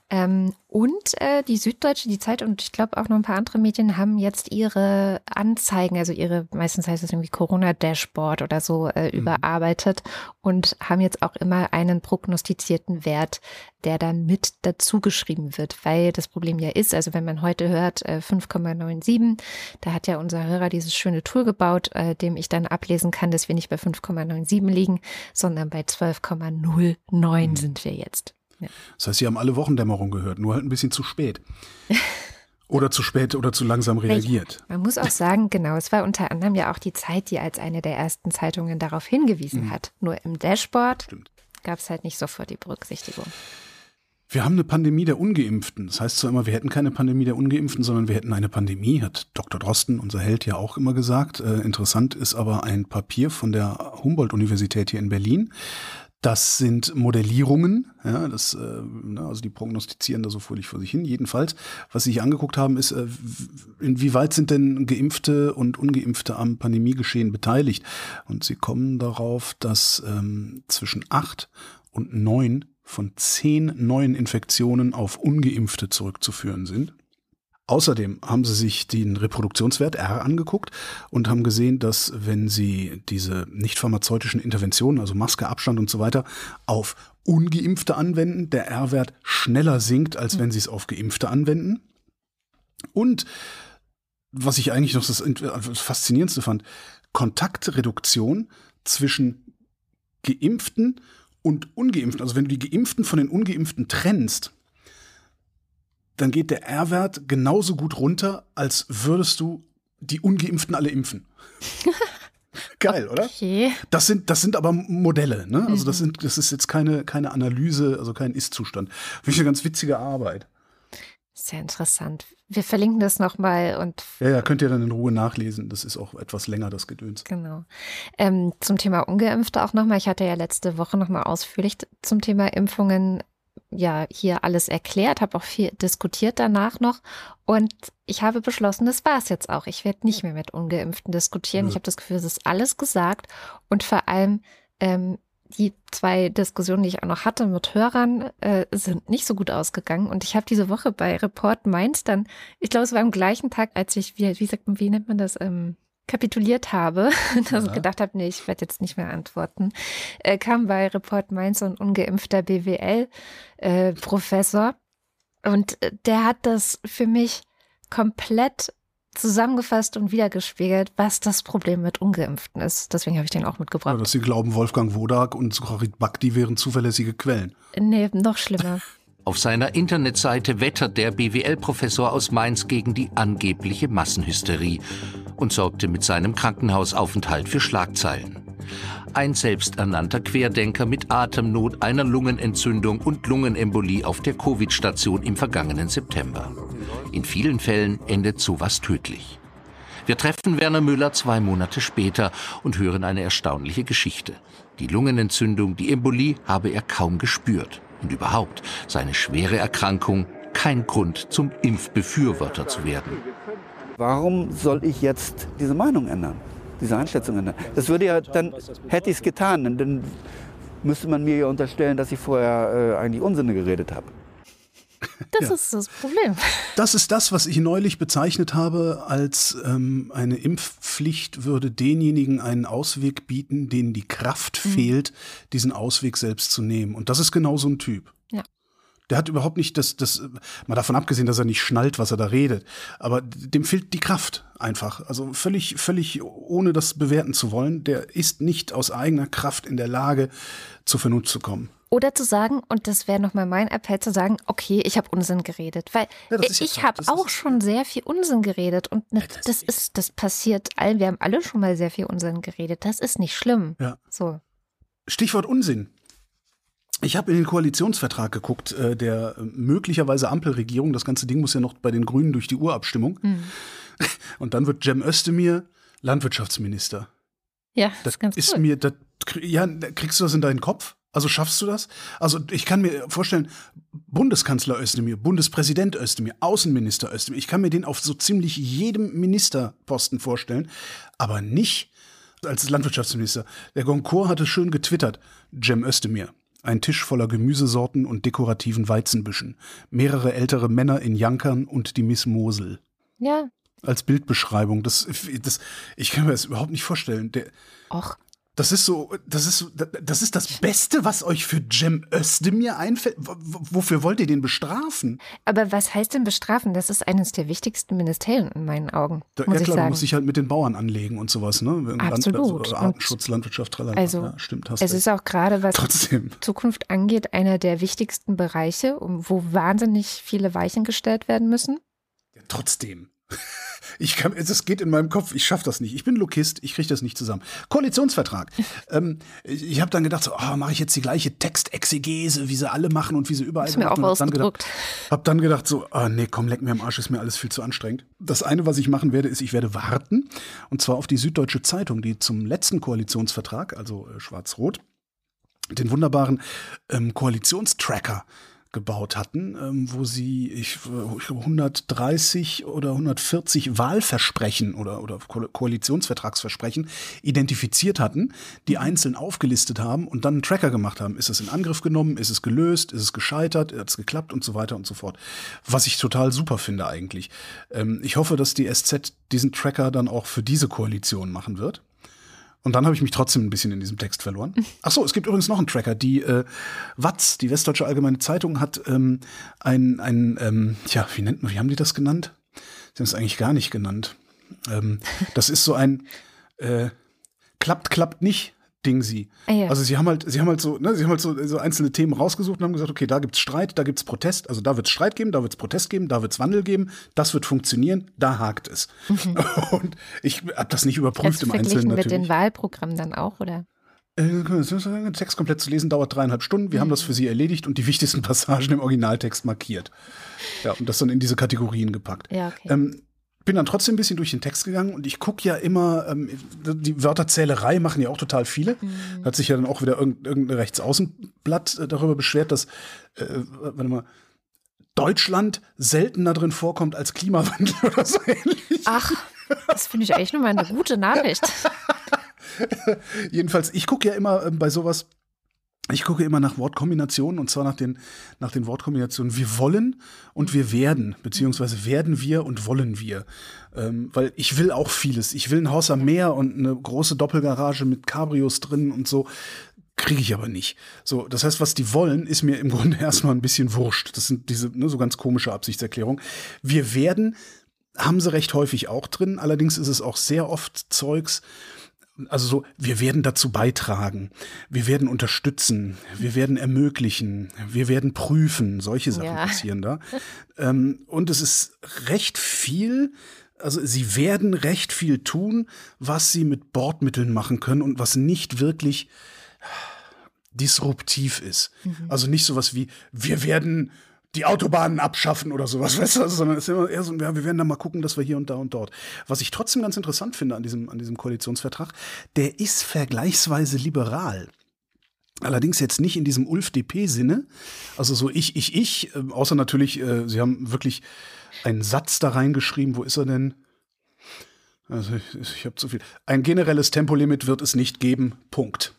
Ähm, und äh, die Süddeutsche, die Zeit und ich glaube auch noch ein paar andere Medien haben jetzt ihre Anzeigen, also ihre, meistens heißt es irgendwie Corona-Dashboard oder so, äh, mhm. überarbeitet und haben jetzt auch immer einen prognostizierten Wert, der dann mit dazu geschrieben wird, weil das Problem ja ist, also wenn man heute hört, äh, 5,97, da hat ja unser Hörer dieses schöne Tool gebaut, äh, dem ich dann ablesen kann, dass wir nicht bei 5,97 liegen, sondern bei 12,09 mhm. sind wir jetzt. Ja. Das heißt, Sie haben alle Wochendämmerung gehört, nur halt ein bisschen zu spät. Oder zu spät oder zu langsam reagiert. Man muss auch sagen, genau, es war unter anderem ja auch die Zeit, die als eine der ersten Zeitungen darauf hingewiesen mhm. hat. Nur im Dashboard gab es halt nicht sofort die Berücksichtigung. Wir haben eine Pandemie der Ungeimpften. Das heißt zwar immer, wir hätten keine Pandemie der Ungeimpften, sondern wir hätten eine Pandemie, hat Dr. Drosten, unser Held, ja auch immer gesagt. Äh, interessant ist aber ein Papier von der Humboldt-Universität hier in Berlin. Das sind Modellierungen, ja, das, äh, ne, also die prognostizieren da so fröhlich vor sich hin. Jedenfalls, was sie sich angeguckt haben, ist, äh, inwieweit sind denn Geimpfte und Ungeimpfte am Pandemiegeschehen beteiligt? Und sie kommen darauf, dass ähm, zwischen acht und neun von zehn neuen Infektionen auf ungeimpfte zurückzuführen sind. Außerdem haben sie sich den Reproduktionswert R angeguckt und haben gesehen, dass wenn sie diese nicht pharmazeutischen Interventionen, also Maske, Abstand und so weiter, auf ungeimpfte anwenden, der R-Wert schneller sinkt, als wenn sie es auf geimpfte anwenden. Und was ich eigentlich noch das, das Faszinierendste fand, Kontaktreduktion zwischen Geimpften und Ungeimpften, also wenn du die Geimpften von den Ungeimpften trennst, dann geht der R-Wert genauso gut runter, als würdest du die Ungeimpften alle impfen. Geil, oder? Okay. Das sind, das sind aber Modelle, ne? Also das mhm. sind, das ist jetzt keine, keine Analyse, also kein Ist-Zustand. Finde ich eine ganz witzige Arbeit. Sehr interessant. Wir verlinken das nochmal und. Ja, ja, könnt ihr dann in Ruhe nachlesen. Das ist auch etwas länger, das Gedöns. Genau. Ähm, zum Thema Ungeimpfte auch nochmal. Ich hatte ja letzte Woche nochmal ausführlich zum Thema Impfungen ja hier alles erklärt, habe auch viel diskutiert danach noch und ich habe beschlossen, das war es jetzt auch. Ich werde nicht mehr mit Ungeimpften diskutieren. Ja. Ich habe das Gefühl, es ist alles gesagt und vor allem ähm, die zwei Diskussionen, die ich auch noch hatte mit Hörern, äh, sind nicht so gut ausgegangen. Und ich habe diese Woche bei Report Mainz dann, ich glaube, es war am gleichen Tag, als ich, wie, wie sagt man, wie nennt man das, ähm, kapituliert habe, also ja. gedacht habe, nee, ich werde jetzt nicht mehr antworten, äh, kam bei Report Mainz ein ungeimpfter BWL-Professor äh, und äh, der hat das für mich komplett zusammengefasst und wiedergespiegelt, was das Problem mit Ungeimpften ist. Deswegen habe ich den auch mitgebracht. Ja, dass sie glauben, Wolfgang Wodak und Sucharit Bhakti wären zuverlässige Quellen. Nee, noch schlimmer. Auf seiner Internetseite wettert der BWL-Professor aus Mainz gegen die angebliche Massenhysterie und sorgte mit seinem Krankenhausaufenthalt für Schlagzeilen. Ein selbsternannter Querdenker mit Atemnot, einer Lungenentzündung und Lungenembolie auf der Covid-Station im vergangenen September. In vielen Fällen endet sowas tödlich. Wir treffen Werner Müller zwei Monate später und hören eine erstaunliche Geschichte. Die Lungenentzündung, die Embolie habe er kaum gespürt. Und überhaupt seine schwere Erkrankung kein Grund zum Impfbefürworter zu werden. Warum soll ich jetzt diese Meinung ändern? diese Einschätzung ändern. Das würde ja, dann hätte ich es getan, dann müsste man mir ja unterstellen, dass ich vorher äh, eigentlich Unsinne geredet habe. Das ja. ist das Problem. Das ist das, was ich neulich bezeichnet habe als ähm, eine Impfpflicht würde denjenigen einen Ausweg bieten, denen die Kraft mhm. fehlt, diesen Ausweg selbst zu nehmen. Und das ist genau so ein Typ. Der hat überhaupt nicht das, das, mal davon abgesehen, dass er nicht schnallt, was er da redet. Aber dem fehlt die Kraft einfach. Also völlig, völlig ohne das bewerten zu wollen. Der ist nicht aus eigener Kraft in der Lage, zur Vernunft zu kommen. Oder zu sagen, und das wäre nochmal mein Appell, zu sagen, okay, ich habe Unsinn geredet. Weil ja, ich habe auch schon sehr viel Unsinn geredet. Und ne, das, das ist, das passiert allen. Wir haben alle schon mal sehr viel Unsinn geredet. Das ist nicht schlimm. Ja. So. Stichwort Unsinn. Ich habe in den Koalitionsvertrag geguckt, äh, der äh, möglicherweise Ampelregierung. Das ganze Ding muss ja noch bei den Grünen durch die Urabstimmung. Mhm. Und dann wird Cem Özdemir Landwirtschaftsminister. Ja, das ist ganz ist cool. mir, das, ja, kriegst du das in deinen Kopf? Also schaffst du das? Also ich kann mir vorstellen, Bundeskanzler Özdemir, Bundespräsident Özdemir, Außenminister Özdemir, ich kann mir den auf so ziemlich jedem Ministerposten vorstellen, aber nicht als Landwirtschaftsminister. Der Goncourt hatte schön getwittert, Cem Özdemir, ein Tisch voller Gemüsesorten und dekorativen Weizenbüschen. Mehrere ältere Männer in Jankern und die Miss Mosel. Ja. Als Bildbeschreibung. Das, das, ich kann mir das überhaupt nicht vorstellen. Der, Och. Das ist so, das ist so, das ist das Beste, was euch für Cem Özdemir einfällt. wofür wollt ihr den bestrafen? Aber was heißt denn bestrafen? Das ist eines der wichtigsten Ministerien in meinen Augen. Da, muss ja klar, man muss sich halt mit den Bauern anlegen und sowas, ne? Absolut. Land, also Artenschutz, Landwirtschaft, tralala. Also, ja, stimmt, hast es recht. ist auch gerade, was Trotzdem. Zukunft angeht, einer der wichtigsten Bereiche, wo wahnsinnig viele Weichen gestellt werden müssen. Ja, trotzdem. Ich kann, es geht in meinem Kopf, ich schaffe das nicht. Ich bin Lokist, ich kriege das nicht zusammen. Koalitionsvertrag. ähm, ich ich habe dann gedacht, so, oh, mache ich jetzt die gleiche Textexegese, wie sie alle machen und wie sie überall ist mir auch ausgedruckt. Habe dann gedacht, so, oh, nee, komm, leck mir am Arsch, ist mir alles viel zu anstrengend. Das eine, was ich machen werde, ist, ich werde warten. Und zwar auf die Süddeutsche Zeitung, die zum letzten Koalitionsvertrag, also äh, schwarz-rot, den wunderbaren ähm, Koalitionstracker gebaut hatten, ähm, wo sie ich, ich glaube 130 oder 140 Wahlversprechen oder, oder Ko Koalitionsvertragsversprechen identifiziert hatten, die mhm. einzeln aufgelistet haben und dann einen Tracker gemacht haben. Ist es in Angriff genommen? Ist es gelöst? Ist es gescheitert? Hat es geklappt? Und so weiter und so fort. Was ich total super finde eigentlich. Ähm, ich hoffe, dass die SZ diesen Tracker dann auch für diese Koalition machen wird. Und dann habe ich mich trotzdem ein bisschen in diesem Text verloren. Ach so, es gibt übrigens noch einen Tracker. Die äh, Watz, die Westdeutsche Allgemeine Zeitung, hat ähm, ein, ein ähm, tja, wie nennt man, wie haben die das genannt? Sie haben es eigentlich gar nicht genannt. Ähm, das ist so ein äh, klappt, klappt nicht Ding sie. Ah, ja. Also sie haben halt, sie haben halt so, ne, sie haben halt so, so einzelne Themen rausgesucht und haben gesagt, okay, da gibt's Streit, da gibt's Protest, also da wird's Streit geben, da wird's Protest geben, da wird's Wandel geben, das wird funktionieren, da hakt es. Mhm. Und ich habe das nicht überprüft im Einzelnen natürlich. mit den Wahlprogrammen dann auch, oder? Den Text komplett zu lesen dauert dreieinhalb Stunden. Wir mhm. haben das für Sie erledigt und die wichtigsten Passagen im Originaltext markiert. Ja, und das dann in diese Kategorien gepackt. Ja, okay. Ähm, bin dann trotzdem ein bisschen durch den Text gegangen und ich gucke ja immer, ähm, die Wörterzählerei machen ja auch total viele. Mhm. Hat sich ja dann auch wieder irgendein Rechtsaußenblatt äh, darüber beschwert, dass, äh, warte mal, Deutschland seltener drin vorkommt als Klimawandel oder so ähnlich. Ach, das finde ich eigentlich nur mal eine gute Nachricht. Jedenfalls, ich gucke ja immer äh, bei sowas ich gucke immer nach Wortkombinationen und zwar nach den, nach den Wortkombinationen wir wollen und wir werden, beziehungsweise werden wir und wollen wir. Ähm, weil ich will auch vieles. Ich will ein Haus am Meer und eine große Doppelgarage mit Cabrios drin und so. Kriege ich aber nicht. So, das heißt, was die wollen, ist mir im Grunde erstmal ein bisschen wurscht. Das sind diese ne, so ganz komische Absichtserklärungen. Wir werden, haben sie recht häufig auch drin. Allerdings ist es auch sehr oft Zeugs, also so, wir werden dazu beitragen, wir werden unterstützen, wir werden ermöglichen, wir werden prüfen, solche Sachen ja. passieren da. ähm, und es ist recht viel, also sie werden recht viel tun, was sie mit Bordmitteln machen können und was nicht wirklich disruptiv ist. Mhm. Also nicht sowas wie, wir werden die Autobahnen abschaffen oder sowas, weißt du, sondern es ist immer eher so, ja, wir werden dann mal gucken, dass wir hier und da und dort. Was ich trotzdem ganz interessant finde an diesem, an diesem Koalitionsvertrag, der ist vergleichsweise liberal. Allerdings jetzt nicht in diesem Ulf-DP-Sinne. Also so ich, ich, ich, äh, außer natürlich, äh, sie haben wirklich einen Satz da reingeschrieben. Wo ist er denn? Also ich, ich habe zu viel. Ein generelles Tempolimit wird es nicht geben. Punkt.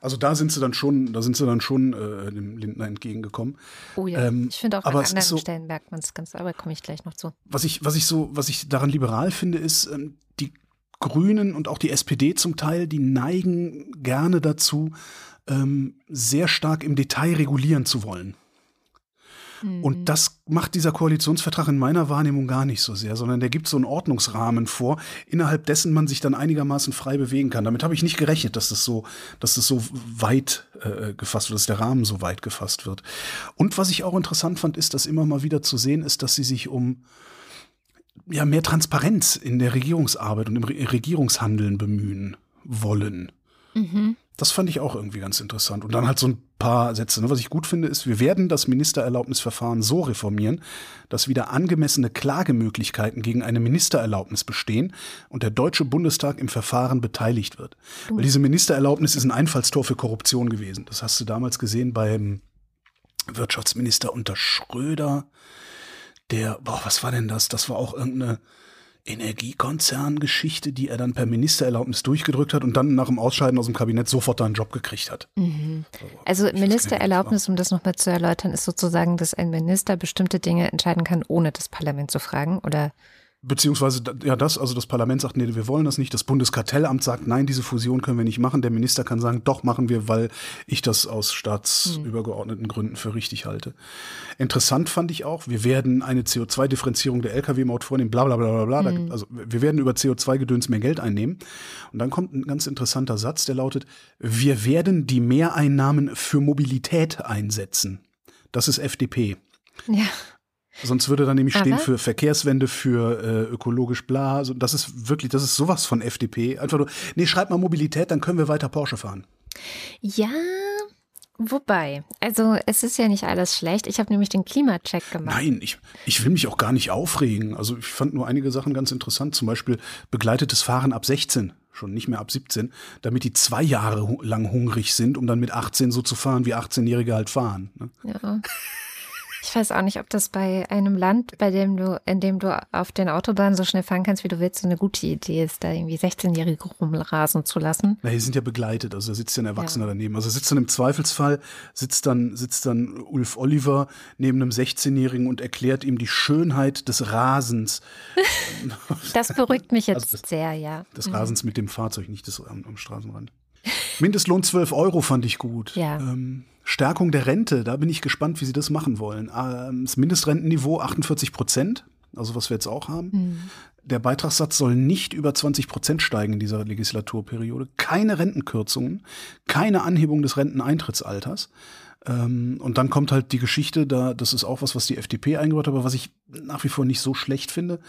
So. Also da sind sie dann schon, da sind sie dann schon äh, dem Lindner entgegengekommen. Oh ja, ähm, ich finde auch an anderen so, Stellen merkt man es ganz, aber komme ich gleich noch zu. Was ich, was ich so, was ich daran liberal finde, ist, ähm, die Grünen und auch die SPD zum Teil, die neigen gerne dazu, ähm, sehr stark im Detail regulieren zu wollen. Und mhm. das macht dieser Koalitionsvertrag in meiner Wahrnehmung gar nicht so sehr, sondern der gibt so einen Ordnungsrahmen vor, innerhalb dessen man sich dann einigermaßen frei bewegen kann. Damit habe ich nicht gerechnet, dass das so, dass das so weit äh, gefasst wird, dass der Rahmen so weit gefasst wird. Und was ich auch interessant fand, ist, dass immer mal wieder zu sehen ist, dass sie sich um ja, mehr Transparenz in der Regierungsarbeit und im Re Regierungshandeln bemühen wollen. Mhm. Das fand ich auch irgendwie ganz interessant. Und dann halt so ein paar Sätze. Ne? Was ich gut finde, ist, wir werden das Ministererlaubnisverfahren so reformieren, dass wieder angemessene Klagemöglichkeiten gegen eine Ministererlaubnis bestehen und der Deutsche Bundestag im Verfahren beteiligt wird. Mhm. Weil diese Ministererlaubnis ist ein Einfallstor für Korruption gewesen. Das hast du damals gesehen beim Wirtschaftsminister unter Schröder. Der, boah, was war denn das? Das war auch irgendeine Energiekonzerngeschichte, die er dann per Ministererlaubnis durchgedrückt hat und dann nach dem Ausscheiden aus dem Kabinett sofort da einen Job gekriegt hat. Mhm. Also Ministererlaubnis, um das nochmal zu erläutern, ist sozusagen, dass ein Minister bestimmte Dinge entscheiden kann, ohne das Parlament zu fragen oder Beziehungsweise, ja, das, also das Parlament sagt, nee, wir wollen das nicht. Das Bundeskartellamt sagt, nein, diese Fusion können wir nicht machen. Der Minister kann sagen, doch, machen wir, weil ich das aus staatsübergeordneten Gründen für richtig halte. Interessant fand ich auch, wir werden eine CO2-Differenzierung der Lkw-Maut vornehmen, bla, bla, bla, bla, bla. Mhm. Also, wir werden über CO2-Gedöns mehr Geld einnehmen. Und dann kommt ein ganz interessanter Satz, der lautet, wir werden die Mehreinnahmen für Mobilität einsetzen. Das ist FDP. Ja. Sonst würde da nämlich Aber? stehen für Verkehrswende, für äh, ökologisch bla. Also das ist wirklich, das ist sowas von FDP. Einfach nur, nee, schreib mal Mobilität, dann können wir weiter Porsche fahren. Ja, Wobei, also es ist ja nicht alles schlecht. Ich habe nämlich den Klimacheck gemacht. Nein, ich, ich will mich auch gar nicht aufregen. Also ich fand nur einige Sachen ganz interessant. Zum Beispiel begleitetes Fahren ab 16, schon nicht mehr ab 17, damit die zwei Jahre lang hungrig sind, um dann mit 18 so zu fahren, wie 18-Jährige halt fahren. Ne? Ja. Ich weiß auch nicht, ob das bei einem Land, bei dem du, in dem du auf den Autobahnen so schnell fahren kannst, wie du willst, so eine gute Idee ist, da irgendwie 16-Jährige rumrasen zu lassen. Na, die sind ja begleitet, also da sitzt ja ein Erwachsener ja. daneben. Also sitzt dann im Zweifelsfall, sitzt dann, sitzt dann Ulf Oliver neben einem 16-Jährigen und erklärt ihm die Schönheit des Rasens. das beruhigt mich jetzt also das, sehr, ja. Des mhm. Rasens mit dem Fahrzeug, nicht des, am, am Straßenrand. Mindestlohn 12 Euro fand ich gut. Ja. Ähm, Stärkung der Rente, da bin ich gespannt, wie sie das machen wollen. Ähm, das Mindestrentenniveau 48 Prozent, also was wir jetzt auch haben. Mhm. Der Beitragssatz soll nicht über 20 Prozent steigen in dieser Legislaturperiode. Keine Rentenkürzungen, keine Anhebung des Renteneintrittsalters. Ähm, und dann kommt halt die Geschichte, da, das ist auch was, was die FDP eingebaut hat, aber was ich nach wie vor nicht so schlecht finde,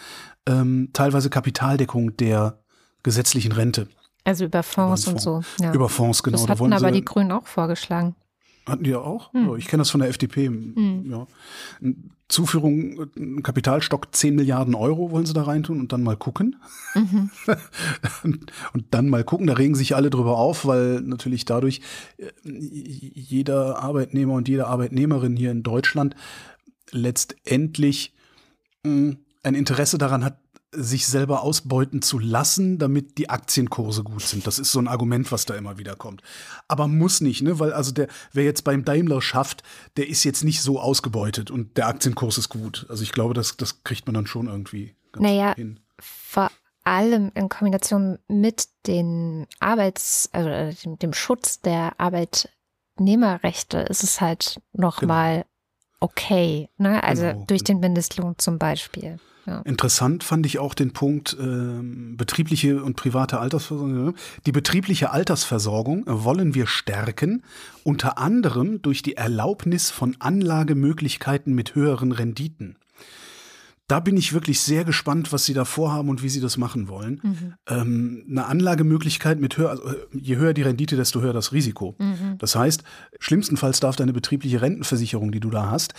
ähm, teilweise Kapitaldeckung der gesetzlichen Rente. Also über Fonds, über Fonds und so. Ja. Über Fonds, genau. Das hatten aber die Grünen auch vorgeschlagen. Hatten die ja auch? Hm. Ich kenne das von der FDP. Hm. Ja. Zuführung, Kapitalstock 10 Milliarden Euro wollen sie da reintun und dann mal gucken. Mhm. und dann mal gucken, da regen sich alle drüber auf, weil natürlich dadurch äh, jeder Arbeitnehmer und jede Arbeitnehmerin hier in Deutschland letztendlich hm, ein Interesse daran hat, sich selber ausbeuten zu lassen, damit die Aktienkurse gut sind. Das ist so ein Argument, was da immer wieder kommt. Aber muss nicht, ne? Weil also der, wer jetzt beim Daimler schafft, der ist jetzt nicht so ausgebeutet und der Aktienkurs ist gut. Also ich glaube, das, das kriegt man dann schon irgendwie naja, hin. Vor allem in Kombination mit den Arbeits, also äh, dem, dem Schutz der Arbeitnehmerrechte ist es halt nochmal genau okay. Ne? Also genau. durch den Mindestlohn zum Beispiel. Ja. Interessant fand ich auch den Punkt äh, betriebliche und private Altersversorgung. Die betriebliche Altersversorgung wollen wir stärken, unter anderem durch die Erlaubnis von Anlagemöglichkeiten mit höheren Renditen. Da bin ich wirklich sehr gespannt, was Sie da vorhaben und wie Sie das machen wollen. Mhm. Ähm, eine Anlagemöglichkeit mit höher, also je höher die Rendite, desto höher das Risiko. Mhm. Das heißt, schlimmstenfalls darf deine betriebliche Rentenversicherung, die du da hast,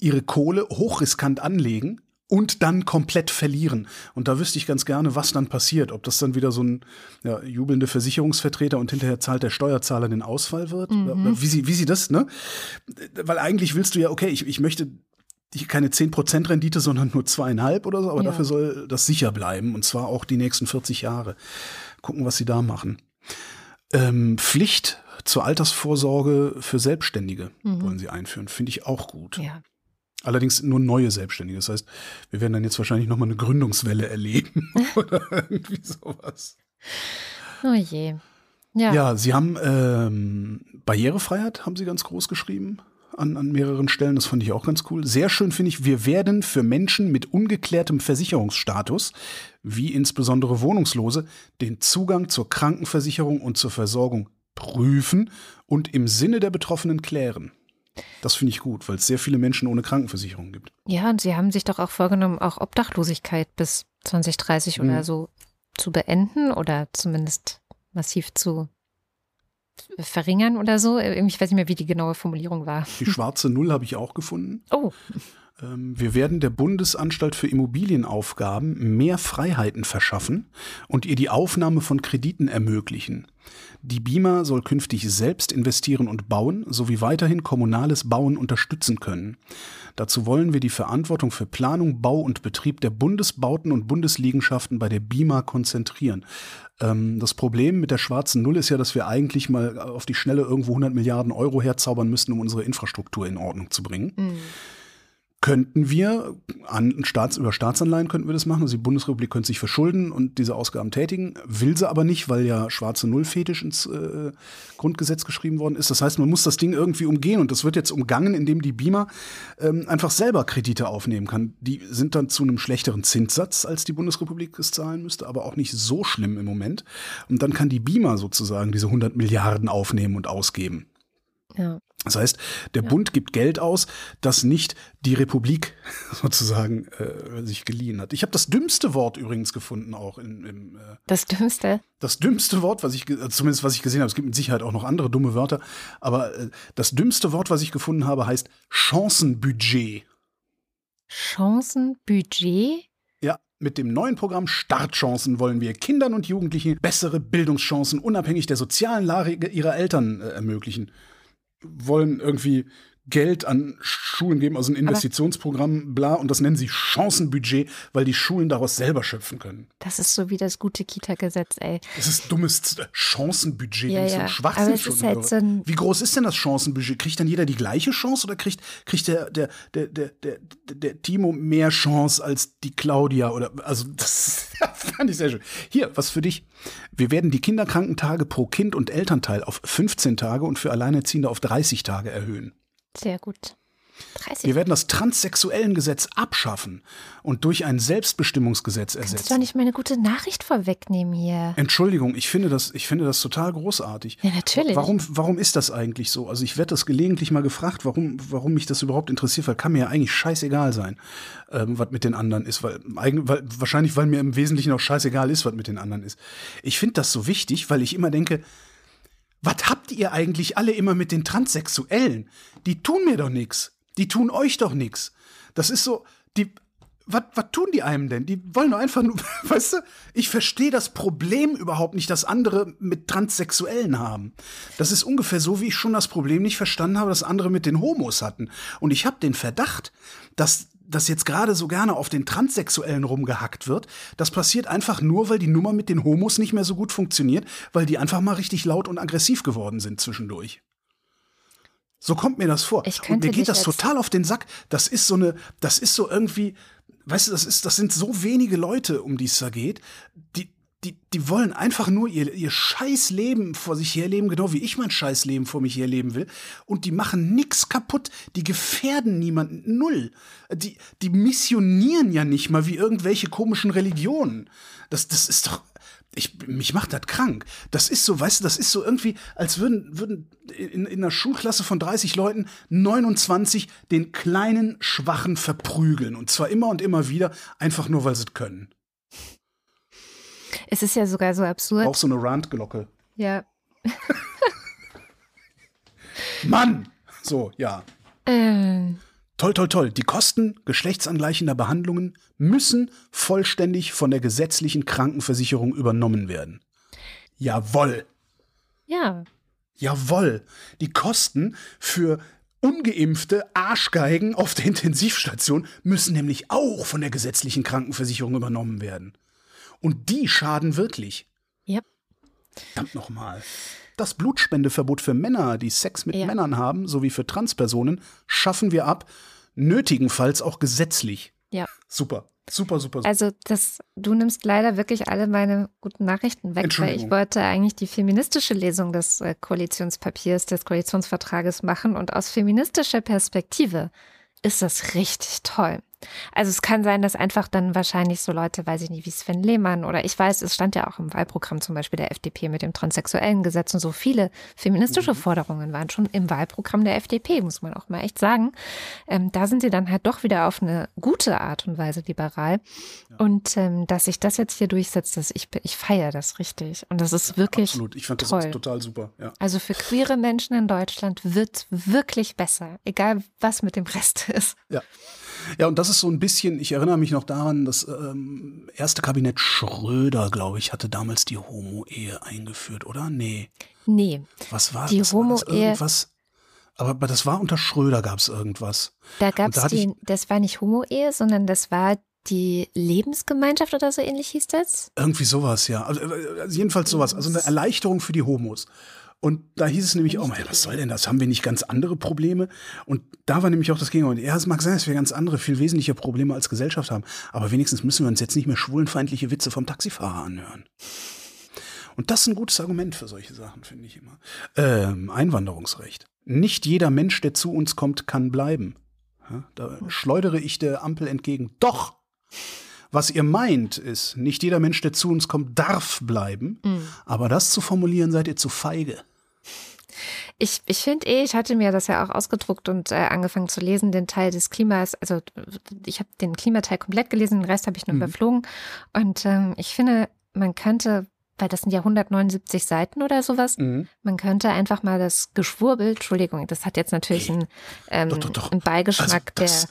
ihre Kohle hochriskant anlegen, und dann komplett verlieren. Und da wüsste ich ganz gerne, was dann passiert. Ob das dann wieder so ein ja, jubelnder Versicherungsvertreter und hinterher zahlt der Steuerzahler den Ausfall wird. Mhm. Wie, sie, wie sie das, ne? Weil eigentlich willst du ja, okay, ich, ich möchte keine 10% Rendite, sondern nur zweieinhalb oder so, aber ja. dafür soll das sicher bleiben und zwar auch die nächsten 40 Jahre. Gucken, was sie da machen. Ähm, Pflicht zur Altersvorsorge für Selbstständige mhm. wollen sie einführen. Finde ich auch gut. Ja. Allerdings nur neue Selbstständige. Das heißt, wir werden dann jetzt wahrscheinlich nochmal eine Gründungswelle erleben oder irgendwie sowas. Oh je. Ja, ja Sie haben ähm, Barrierefreiheit, haben Sie ganz groß geschrieben an, an mehreren Stellen. Das fand ich auch ganz cool. Sehr schön finde ich, wir werden für Menschen mit ungeklärtem Versicherungsstatus, wie insbesondere Wohnungslose, den Zugang zur Krankenversicherung und zur Versorgung prüfen und im Sinne der Betroffenen klären. Das finde ich gut, weil es sehr viele Menschen ohne Krankenversicherung gibt. Ja, und Sie haben sich doch auch vorgenommen, auch Obdachlosigkeit bis 2030 mhm. oder so zu beenden oder zumindest massiv zu verringern oder so. Ich weiß nicht mehr, wie die genaue Formulierung war. Die schwarze Null habe ich auch gefunden. Oh. Ähm, wir werden der Bundesanstalt für Immobilienaufgaben mehr Freiheiten verschaffen und ihr die Aufnahme von Krediten ermöglichen. Die BIMA soll künftig selbst investieren und bauen sowie weiterhin kommunales Bauen unterstützen können. Dazu wollen wir die Verantwortung für Planung, Bau und Betrieb der Bundesbauten und Bundesliegenschaften bei der BIMA konzentrieren. Ähm, das Problem mit der schwarzen Null ist ja, dass wir eigentlich mal auf die Schnelle irgendwo 100 Milliarden Euro herzaubern müssten, um unsere Infrastruktur in Ordnung zu bringen. Mhm könnten wir an Staats, über Staatsanleihen könnten wir das machen. Also die Bundesrepublik könnte sich verschulden und diese Ausgaben tätigen, will sie aber nicht, weil ja schwarze Nullfetisch ins äh, Grundgesetz geschrieben worden ist. Das heißt, man muss das Ding irgendwie umgehen und das wird jetzt umgangen, indem die BIMA ähm, einfach selber Kredite aufnehmen kann. Die sind dann zu einem schlechteren Zinssatz, als die Bundesrepublik es zahlen müsste, aber auch nicht so schlimm im Moment. Und dann kann die BIMA sozusagen diese 100 Milliarden aufnehmen und ausgeben. Ja. Das heißt, der ja. Bund gibt Geld aus, das nicht die Republik sozusagen äh, sich geliehen hat. Ich habe das dümmste Wort übrigens gefunden auch in, im äh, Das dümmste? Das dümmste Wort, was ich zumindest was ich gesehen habe, es gibt mit Sicherheit auch noch andere dumme Wörter, aber äh, das dümmste Wort, was ich gefunden habe, heißt Chancenbudget. Chancenbudget? Ja, mit dem neuen Programm Startchancen wollen wir Kindern und Jugendlichen bessere Bildungschancen unabhängig der sozialen Lage ihrer Eltern äh, ermöglichen wollen irgendwie Geld an Schulen geben, also ein Investitionsprogramm, bla, und das nennen sie Chancenbudget, weil die Schulen daraus selber schöpfen können. Das ist so wie das gute Kita-Gesetz, ey. Das ist dummes Chancenbudget, ja, ja. so Schwachsinn schon. Halt so wie groß ist denn das Chancenbudget? Kriegt dann jeder die gleiche Chance oder kriegt, kriegt der, der, der, der, der, der Timo mehr Chance als die Claudia? Oder also das fand ich sehr schön. Hier, was für dich. Wir werden die Kinderkrankentage pro Kind und Elternteil auf 15 Tage und für Alleinerziehende auf 30 Tage erhöhen. Sehr gut. 30. Wir werden das transsexuellen Gesetz abschaffen und durch ein Selbstbestimmungsgesetz ersetzen. Kannst du doch nicht meine gute Nachricht vorwegnehmen hier. Entschuldigung, ich finde das, ich finde das total großartig. Ja, natürlich. Warum, warum ist das eigentlich so? Also ich werde das gelegentlich mal gefragt, warum, warum mich das überhaupt interessiert, weil kann mir ja eigentlich scheißegal sein, ähm, was mit den anderen ist, weil, weil wahrscheinlich, weil mir im Wesentlichen auch scheißegal ist, was mit den anderen ist. Ich finde das so wichtig, weil ich immer denke, was habt ihr eigentlich alle immer mit den Transsexuellen? Die tun mir doch nichts. Die tun euch doch nichts. Das ist so, die, was tun die einem denn? Die wollen doch einfach nur, weißt du, ich verstehe das Problem überhaupt nicht, das andere mit Transsexuellen haben. Das ist ungefähr so, wie ich schon das Problem nicht verstanden habe, dass andere mit den Homos hatten. Und ich habe den Verdacht, dass dass jetzt gerade so gerne auf den Transsexuellen rumgehackt wird, das passiert einfach nur, weil die Nummer mit den Homos nicht mehr so gut funktioniert, weil die einfach mal richtig laut und aggressiv geworden sind zwischendurch. So kommt mir das vor. und mir geht das total auf den Sack. Das ist so eine, das ist so irgendwie, weißt du, das ist, das sind so wenige Leute, um die es da geht. Die, die, die wollen einfach nur ihr, ihr scheiß Leben vor sich herleben, genau wie ich mein scheiß Leben vor mich herleben will. Und die machen nix kaputt. Die gefährden niemanden. Null. Die, die missionieren ja nicht mal wie irgendwelche komischen Religionen. Das, das ist doch. Ich, mich macht das krank. Das ist so, weißt du, das ist so irgendwie, als würden, würden in, in einer Schulklasse von 30 Leuten 29 den kleinen Schwachen verprügeln. Und zwar immer und immer wieder, einfach nur, weil sie es können. Es ist ja sogar so absurd. Auch so eine Randglocke. Ja. Mann! So, ja. Ähm. Toll, toll, toll. Die Kosten geschlechtsangleichender Behandlungen müssen vollständig von der gesetzlichen Krankenversicherung übernommen werden. Jawoll. Ja. Jawoll. Die Kosten für ungeimpfte Arschgeigen auf der Intensivstation müssen nämlich auch von der gesetzlichen Krankenversicherung übernommen werden. Und die schaden wirklich. Yep. Verdammt nochmal. Das Blutspendeverbot für Männer, die Sex mit Ja. Männern haben, sowie für Transpersonen, schaffen wir ab, nötigenfalls auch gesetzlich. Ja. Super, super, super. super. Also das, du nimmst leider wirklich alle meine guten Nachrichten weg, weil ich wollte eigentlich die feministische Lesung des äh, Koalitionspapiers, des Koalitionsvertrages machen und aus feministischer Perspektive ist das richtig toll. Also es kann sein, dass einfach dann wahrscheinlich so Leute, weiß ich nicht, wie Sven Lehmann oder ich weiß, es stand ja auch im Wahlprogramm zum Beispiel der FDP mit dem transsexuellen Gesetz und so viele feministische Forderungen waren schon im Wahlprogramm der FDP, muss man auch mal echt sagen. Ähm, da sind sie dann halt doch wieder auf eine gute Art und Weise liberal. Und ähm, dass sich das jetzt hier durchsetzt, das, ich, ich feiere das richtig. Und das ist wirklich Absolut, ich fand das toll. auch total super. Ja. Also für queere Menschen in Deutschland wird wirklich besser, egal was mit dem Rest ist. Ja. Ja, und das ist so ein bisschen, ich erinnere mich noch daran, das ähm, erste Kabinett Schröder, glaube ich, hatte damals die Homo-Ehe eingeführt, oder? Nee. Nee, Was war Die das? Homo-Ehe- irgendwas? Aber, aber das war unter Schröder gab es irgendwas. da gab es die, das war nicht Homo-Ehe, sondern das war die Lebensgemeinschaft oder so ähnlich hieß das. Irgendwie sowas, ja. Also, äh, also jedenfalls sowas. Also eine Erleichterung für die Homos. Und da hieß es nämlich auch mal, ja, was soll denn das? Haben wir nicht ganz andere Probleme? Und da war nämlich auch das Gegenteil. Ja, es mag sein, dass wir ganz andere, viel wesentliche Probleme als Gesellschaft haben. Aber wenigstens müssen wir uns jetzt nicht mehr schwulenfeindliche Witze vom Taxifahrer anhören. Und das ist ein gutes Argument für solche Sachen, finde ich immer. Ähm, Einwanderungsrecht. Nicht jeder Mensch, der zu uns kommt, kann bleiben. Da schleudere ich der Ampel entgegen. Doch! Was ihr meint, ist, nicht jeder Mensch, der zu uns kommt, darf bleiben. Aber das zu formulieren, seid ihr zu feige. Ich, ich finde eh, ich hatte mir das ja auch ausgedruckt und äh, angefangen zu lesen, den Teil des Klimas. Also ich habe den Klimateil komplett gelesen, den Rest habe ich nur überflogen. Und ähm, ich finde, man könnte, weil das sind ja 179 Seiten oder sowas, Mhm. man könnte einfach mal das Geschwurbel, Entschuldigung, das hat jetzt natürlich einen, ähm, Doch, doch, doch. einen Beigeschmack, Also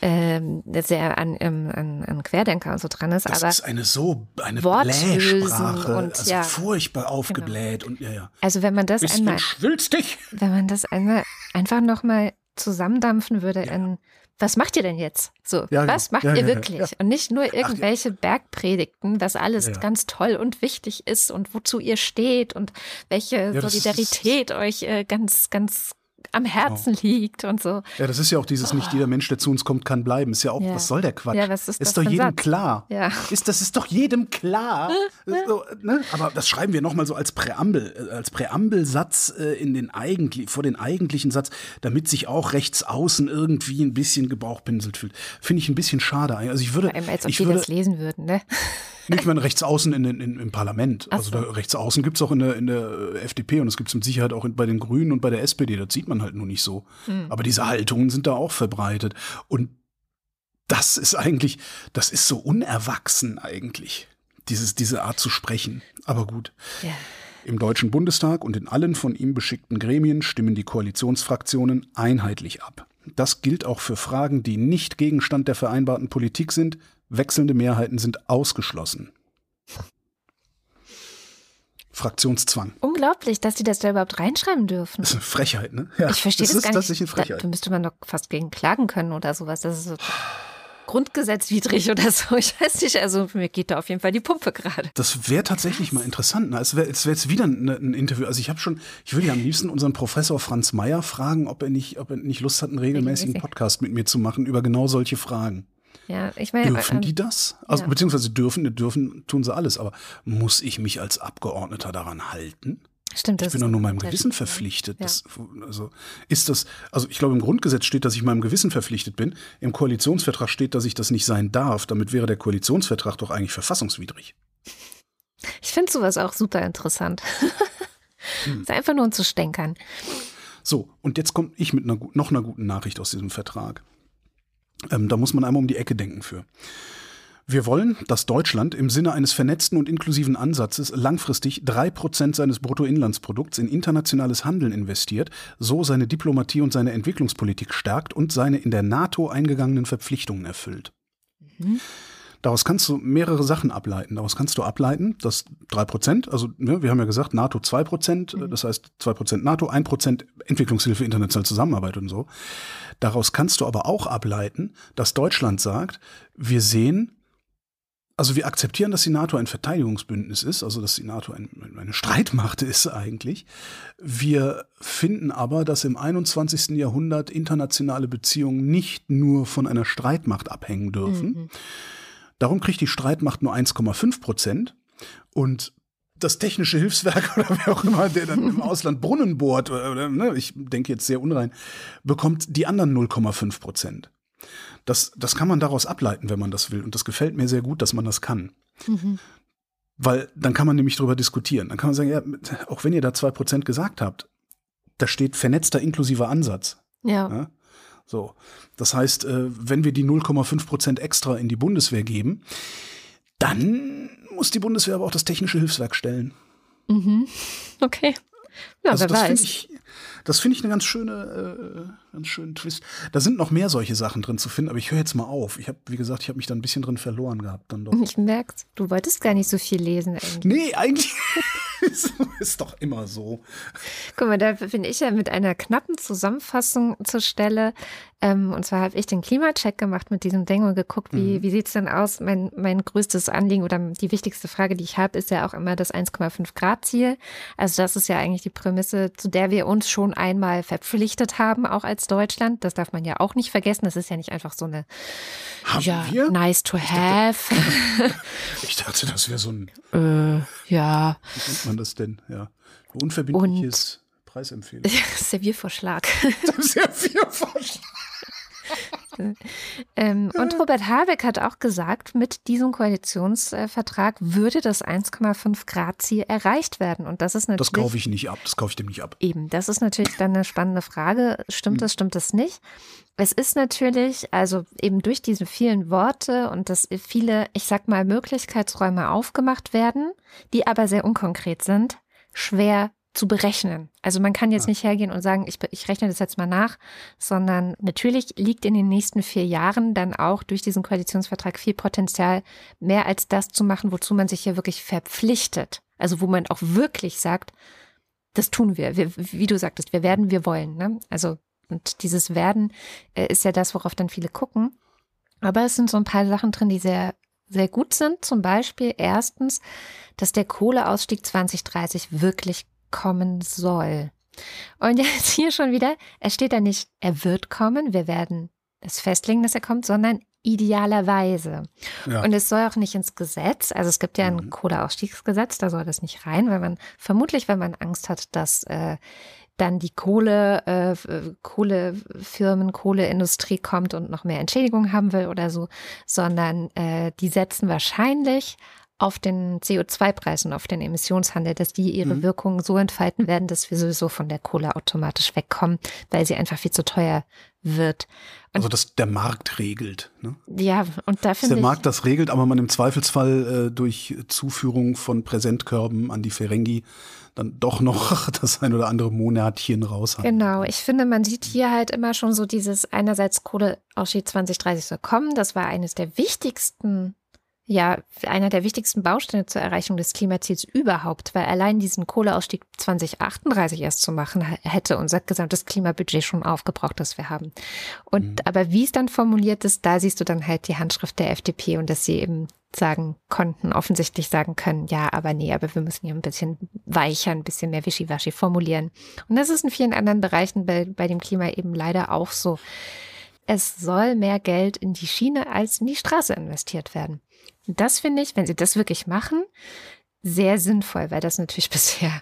der, ähm, sehr an, ähm, an, an Querdenker und so dran ist. Das aber ist eine so eine Blähsprache, und also ja. furchtbar aufgebläht und ja, ja. also wenn man das Bisschen einmal schwülstig. wenn man das einmal einfach nochmal zusammendampfen würde in, was macht ihr denn jetzt? So, Ja, genau. was macht Ja, ihr ja, wirklich? Und nicht nur irgendwelche Bergpredigten, was alles ganz toll und wichtig ist und wozu ihr steht und welche Solidarität euch äh, ganz, ganz am Herzen liegt und so. Ja, das ist ja auch dieses, nicht jeder Mensch, der zu uns kommt, kann bleiben. Ist ja auch, Ja. was soll der Quatsch? Ja, was ist das doch jedem Satz? klar. Ja. Ist, das ist doch jedem klar. so, ne? Aber das schreiben wir nochmal so als Präambel, äh, als Präambelsatz äh, in den eigentlich, vor den eigentlichen Satz, damit sich auch rechts außen irgendwie ein bisschen gebauchpinselt fühlt. Finde ich ein bisschen schade. Also ich würde, Vor allem, als ob ich die würde, das lesen würden, ne? Nicht mal rechts außen in, in, im Parlament. Ach Also so. da, rechts außen gibt's auch in der, in der äh, FDP und es gibt's mit Sicherheit auch in, bei den Grünen und bei der SPD. Das sieht man halt nur nicht so. Hm. Aber diese Haltungen sind da auch verbreitet. Und das ist eigentlich, das ist so unerwachsen eigentlich, dieses, diese Art zu sprechen. Aber gut. Ja. Im Deutschen Bundestag und in allen von ihm beschickten Gremien stimmen die Koalitionsfraktionen einheitlich ab. Das gilt auch für Fragen, die nicht Gegenstand der vereinbarten Politik sind. Wechselnde Mehrheiten sind ausgeschlossen. Fraktionszwang. Unglaublich, dass die das da überhaupt reinschreiben dürfen. Das ist eine Frechheit, ne? Ja, Ich verstehe das, ist gar nicht. tatsächlich eine Da, Frechheit. da müsste man doch fast gegen klagen können oder sowas. Das ist so grundgesetzwidrig oder so. Ich weiß nicht. Also mir geht da auf jeden Fall die Pumpe gerade. Das wäre tatsächlich mal interessant. ne? Es wäre wär jetzt wieder ein, ein Interview. Also ich habe schon, ich würde ja am liebsten unseren Professor Franz Mayer fragen, ob er nicht, ob er nicht Lust hat, einen regelmäßigen Regelmäßig. Podcast mit mir zu machen über genau solche Fragen. Ja, ich meine, dürfen ähm, die das? Also ja. beziehungsweise dürfen, dürfen, tun sie alles. Aber muss ich mich als Abgeordneter daran halten? Stimmt, ich bin doch nur meinem Gewissen verpflichtet. Ja. Das, also ist das, also ich glaube, im Grundgesetz steht, dass ich meinem Gewissen verpflichtet bin. Im Koalitionsvertrag steht, dass ich das nicht sein darf. Damit wäre der Koalitionsvertrag doch eigentlich verfassungswidrig. Ich finde sowas auch super interessant. hm. ist einfach nur um zu stänkern. So, und jetzt komme ich mit einer, noch einer guten Nachricht aus diesem Vertrag. Ähm, da muss man einmal um die Ecke denken für. Wir wollen, dass Deutschland im Sinne eines vernetzten und inklusiven Ansatzes langfristig drei Prozent seines Bruttoinlandsprodukts in internationales Handeln investiert, so seine Diplomatie und seine Entwicklungspolitik stärkt und seine in der NATO eingegangenen Verpflichtungen erfüllt. Mhm. Daraus kannst du mehrere Sachen ableiten. Daraus kannst du ableiten, dass drei Prozent, also ne, wir haben ja gesagt, NATO zwei Prozent, mhm. das heißt zwei Prozent NATO, ein Prozent Entwicklungshilfe, internationale Zusammenarbeit und so. Daraus kannst du aber auch ableiten, dass Deutschland sagt, wir sehen, also wir akzeptieren, dass die NATO ein Verteidigungsbündnis ist, also dass die NATO ein, eine Streitmacht ist eigentlich. Wir finden aber, dass im 21. Jahrhundert internationale Beziehungen nicht nur von einer Streitmacht abhängen dürfen. Mhm Darum kriegt die Streitmacht nur 1,5 Prozent und das technische Hilfswerk oder wer auch immer, der dann im Ausland Brunnen bohrt, oder, oder ne, ich denke jetzt sehr unrein, bekommt die anderen 0,5 Prozent. Das, das kann man daraus ableiten, wenn man das will. Und das gefällt mir sehr gut, dass man das kann. Mhm. Weil dann kann man nämlich darüber diskutieren. Dann kann man sagen, ja, auch wenn ihr da 2 Prozent gesagt habt, da steht vernetzter inklusiver Ansatz. Ja. ja? So. Das heißt, äh, wenn wir die 0,5 Prozent extra in die Bundeswehr geben, dann muss die Bundeswehr aber auch das technische Hilfswerk stellen. Mhm. Okay. Ja, also wer das weiß. Ich, das finde ich eine ganz schöne, äh, ganz schönen Twist. Da sind noch mehr solche Sachen drin zu finden, aber ich höre jetzt mal auf. Ich habe, wie gesagt, ich habe mich da ein bisschen drin verloren gehabt dann doch. Ich merk's. Du wolltest gar nicht so viel lesen eigentlich. Nee, eigentlich ist, ist doch immer so. Guck mal, da bin ich ja mit einer knappen Zusammenfassung zur Stelle. Ähm, und zwar habe ich den Klimacheck gemacht mit diesem Ding und geguckt, wie, mhm. wie sieht's denn aus? Mein, mein größtes Anliegen oder die wichtigste Frage, die ich habe, ist ja auch immer das 1,5 Grad Ziel. Also das ist ja eigentlich die Prämisse, zu der wir uns schon einmal verpflichtet haben, auch als Deutschland. Das darf man ja auch nicht vergessen. Das ist ja nicht einfach so eine haben ja, wir? nice to have. Ich dachte, ich dachte das wäre so ein äh, ja. Wie nennt man das denn? Ja. Unverbindliches und Preisempfehlung. Serviervorschlag. Serviervorschlag. Ähm, und Robert Habeck hat auch gesagt, mit diesem Koalitionsvertrag würde das 1,5 Grad Ziel erreicht werden. Und das ist natürlich. Das kaufe ich nicht ab. Das kaufe ich dem nicht ab. Eben, das ist natürlich dann eine spannende Frage. Stimmt hm. das, stimmt das nicht? Es ist natürlich, also eben durch diese vielen Worte und dass viele, ich sag mal, Möglichkeitsräume aufgemacht werden, die aber sehr unkonkret sind, schwer zu berechnen. Also man kann jetzt nicht hergehen und sagen, ich, ich rechne das jetzt mal nach, sondern natürlich liegt in den nächsten vier Jahren dann auch durch diesen Koalitionsvertrag viel Potenzial, mehr als das zu machen, wozu man sich ja wirklich verpflichtet. Also wo man auch wirklich sagt, das tun wir. wir wie du sagtest, wir werden, wir wollen. Ne? Also und dieses Werden äh, ist ja das, worauf dann viele gucken. Aber es sind so ein paar Sachen drin, die sehr sehr gut sind. Zum Beispiel erstens, dass der Kohleausstieg 2030 wirklich kommen soll. Und jetzt hier schon wieder, es steht da nicht, er wird kommen, wir werden es festlegen, dass er kommt, sondern idealerweise. Ja. Und es soll auch nicht ins Gesetz, also es gibt ja ein mhm. Kohleausstiegsgesetz, da soll das nicht rein, weil man vermutlich, wenn man Angst hat, dass äh, dann die Kohle, äh, Kohlefirmen, Kohleindustrie kommt und noch mehr Entschädigung haben will oder so, sondern äh, die setzen wahrscheinlich auf den CO2-Preis und auf den Emissionshandel, dass die ihre mhm. Wirkung so entfalten werden, dass wir sowieso von der Kohle automatisch wegkommen, weil sie einfach viel zu teuer wird. Und also dass der Markt regelt. Ne? Ja, und da finde Der Markt das regelt, aber man im Zweifelsfall äh, durch Zuführung von Präsentkörben an die Ferengi dann doch noch das ein oder andere Monatchen raus hat. Genau, ich finde, man sieht hier halt immer schon so dieses einerseits Kohleausstieg 2030 soll kommen. Das war eines der wichtigsten ja einer der wichtigsten Bausteine zur Erreichung des Klimaziels überhaupt, weil allein diesen Kohleausstieg 2038 erst zu machen, hätte unser gesamtes Klimabudget schon aufgebraucht, das wir haben. Und mhm. aber wie es dann formuliert ist, da siehst du dann halt die Handschrift der FDP und dass sie eben sagen konnten, offensichtlich sagen können, ja, aber nee, aber wir müssen hier ein bisschen weicher, ein bisschen mehr wischiwaschi formulieren. Und das ist in vielen anderen Bereichen bei, bei dem Klima eben leider auch so. es soll mehr Geld in die Schiene als in die Straße investiert werden. Das finde ich, wenn sie das wirklich machen, sehr sinnvoll, weil das natürlich bisher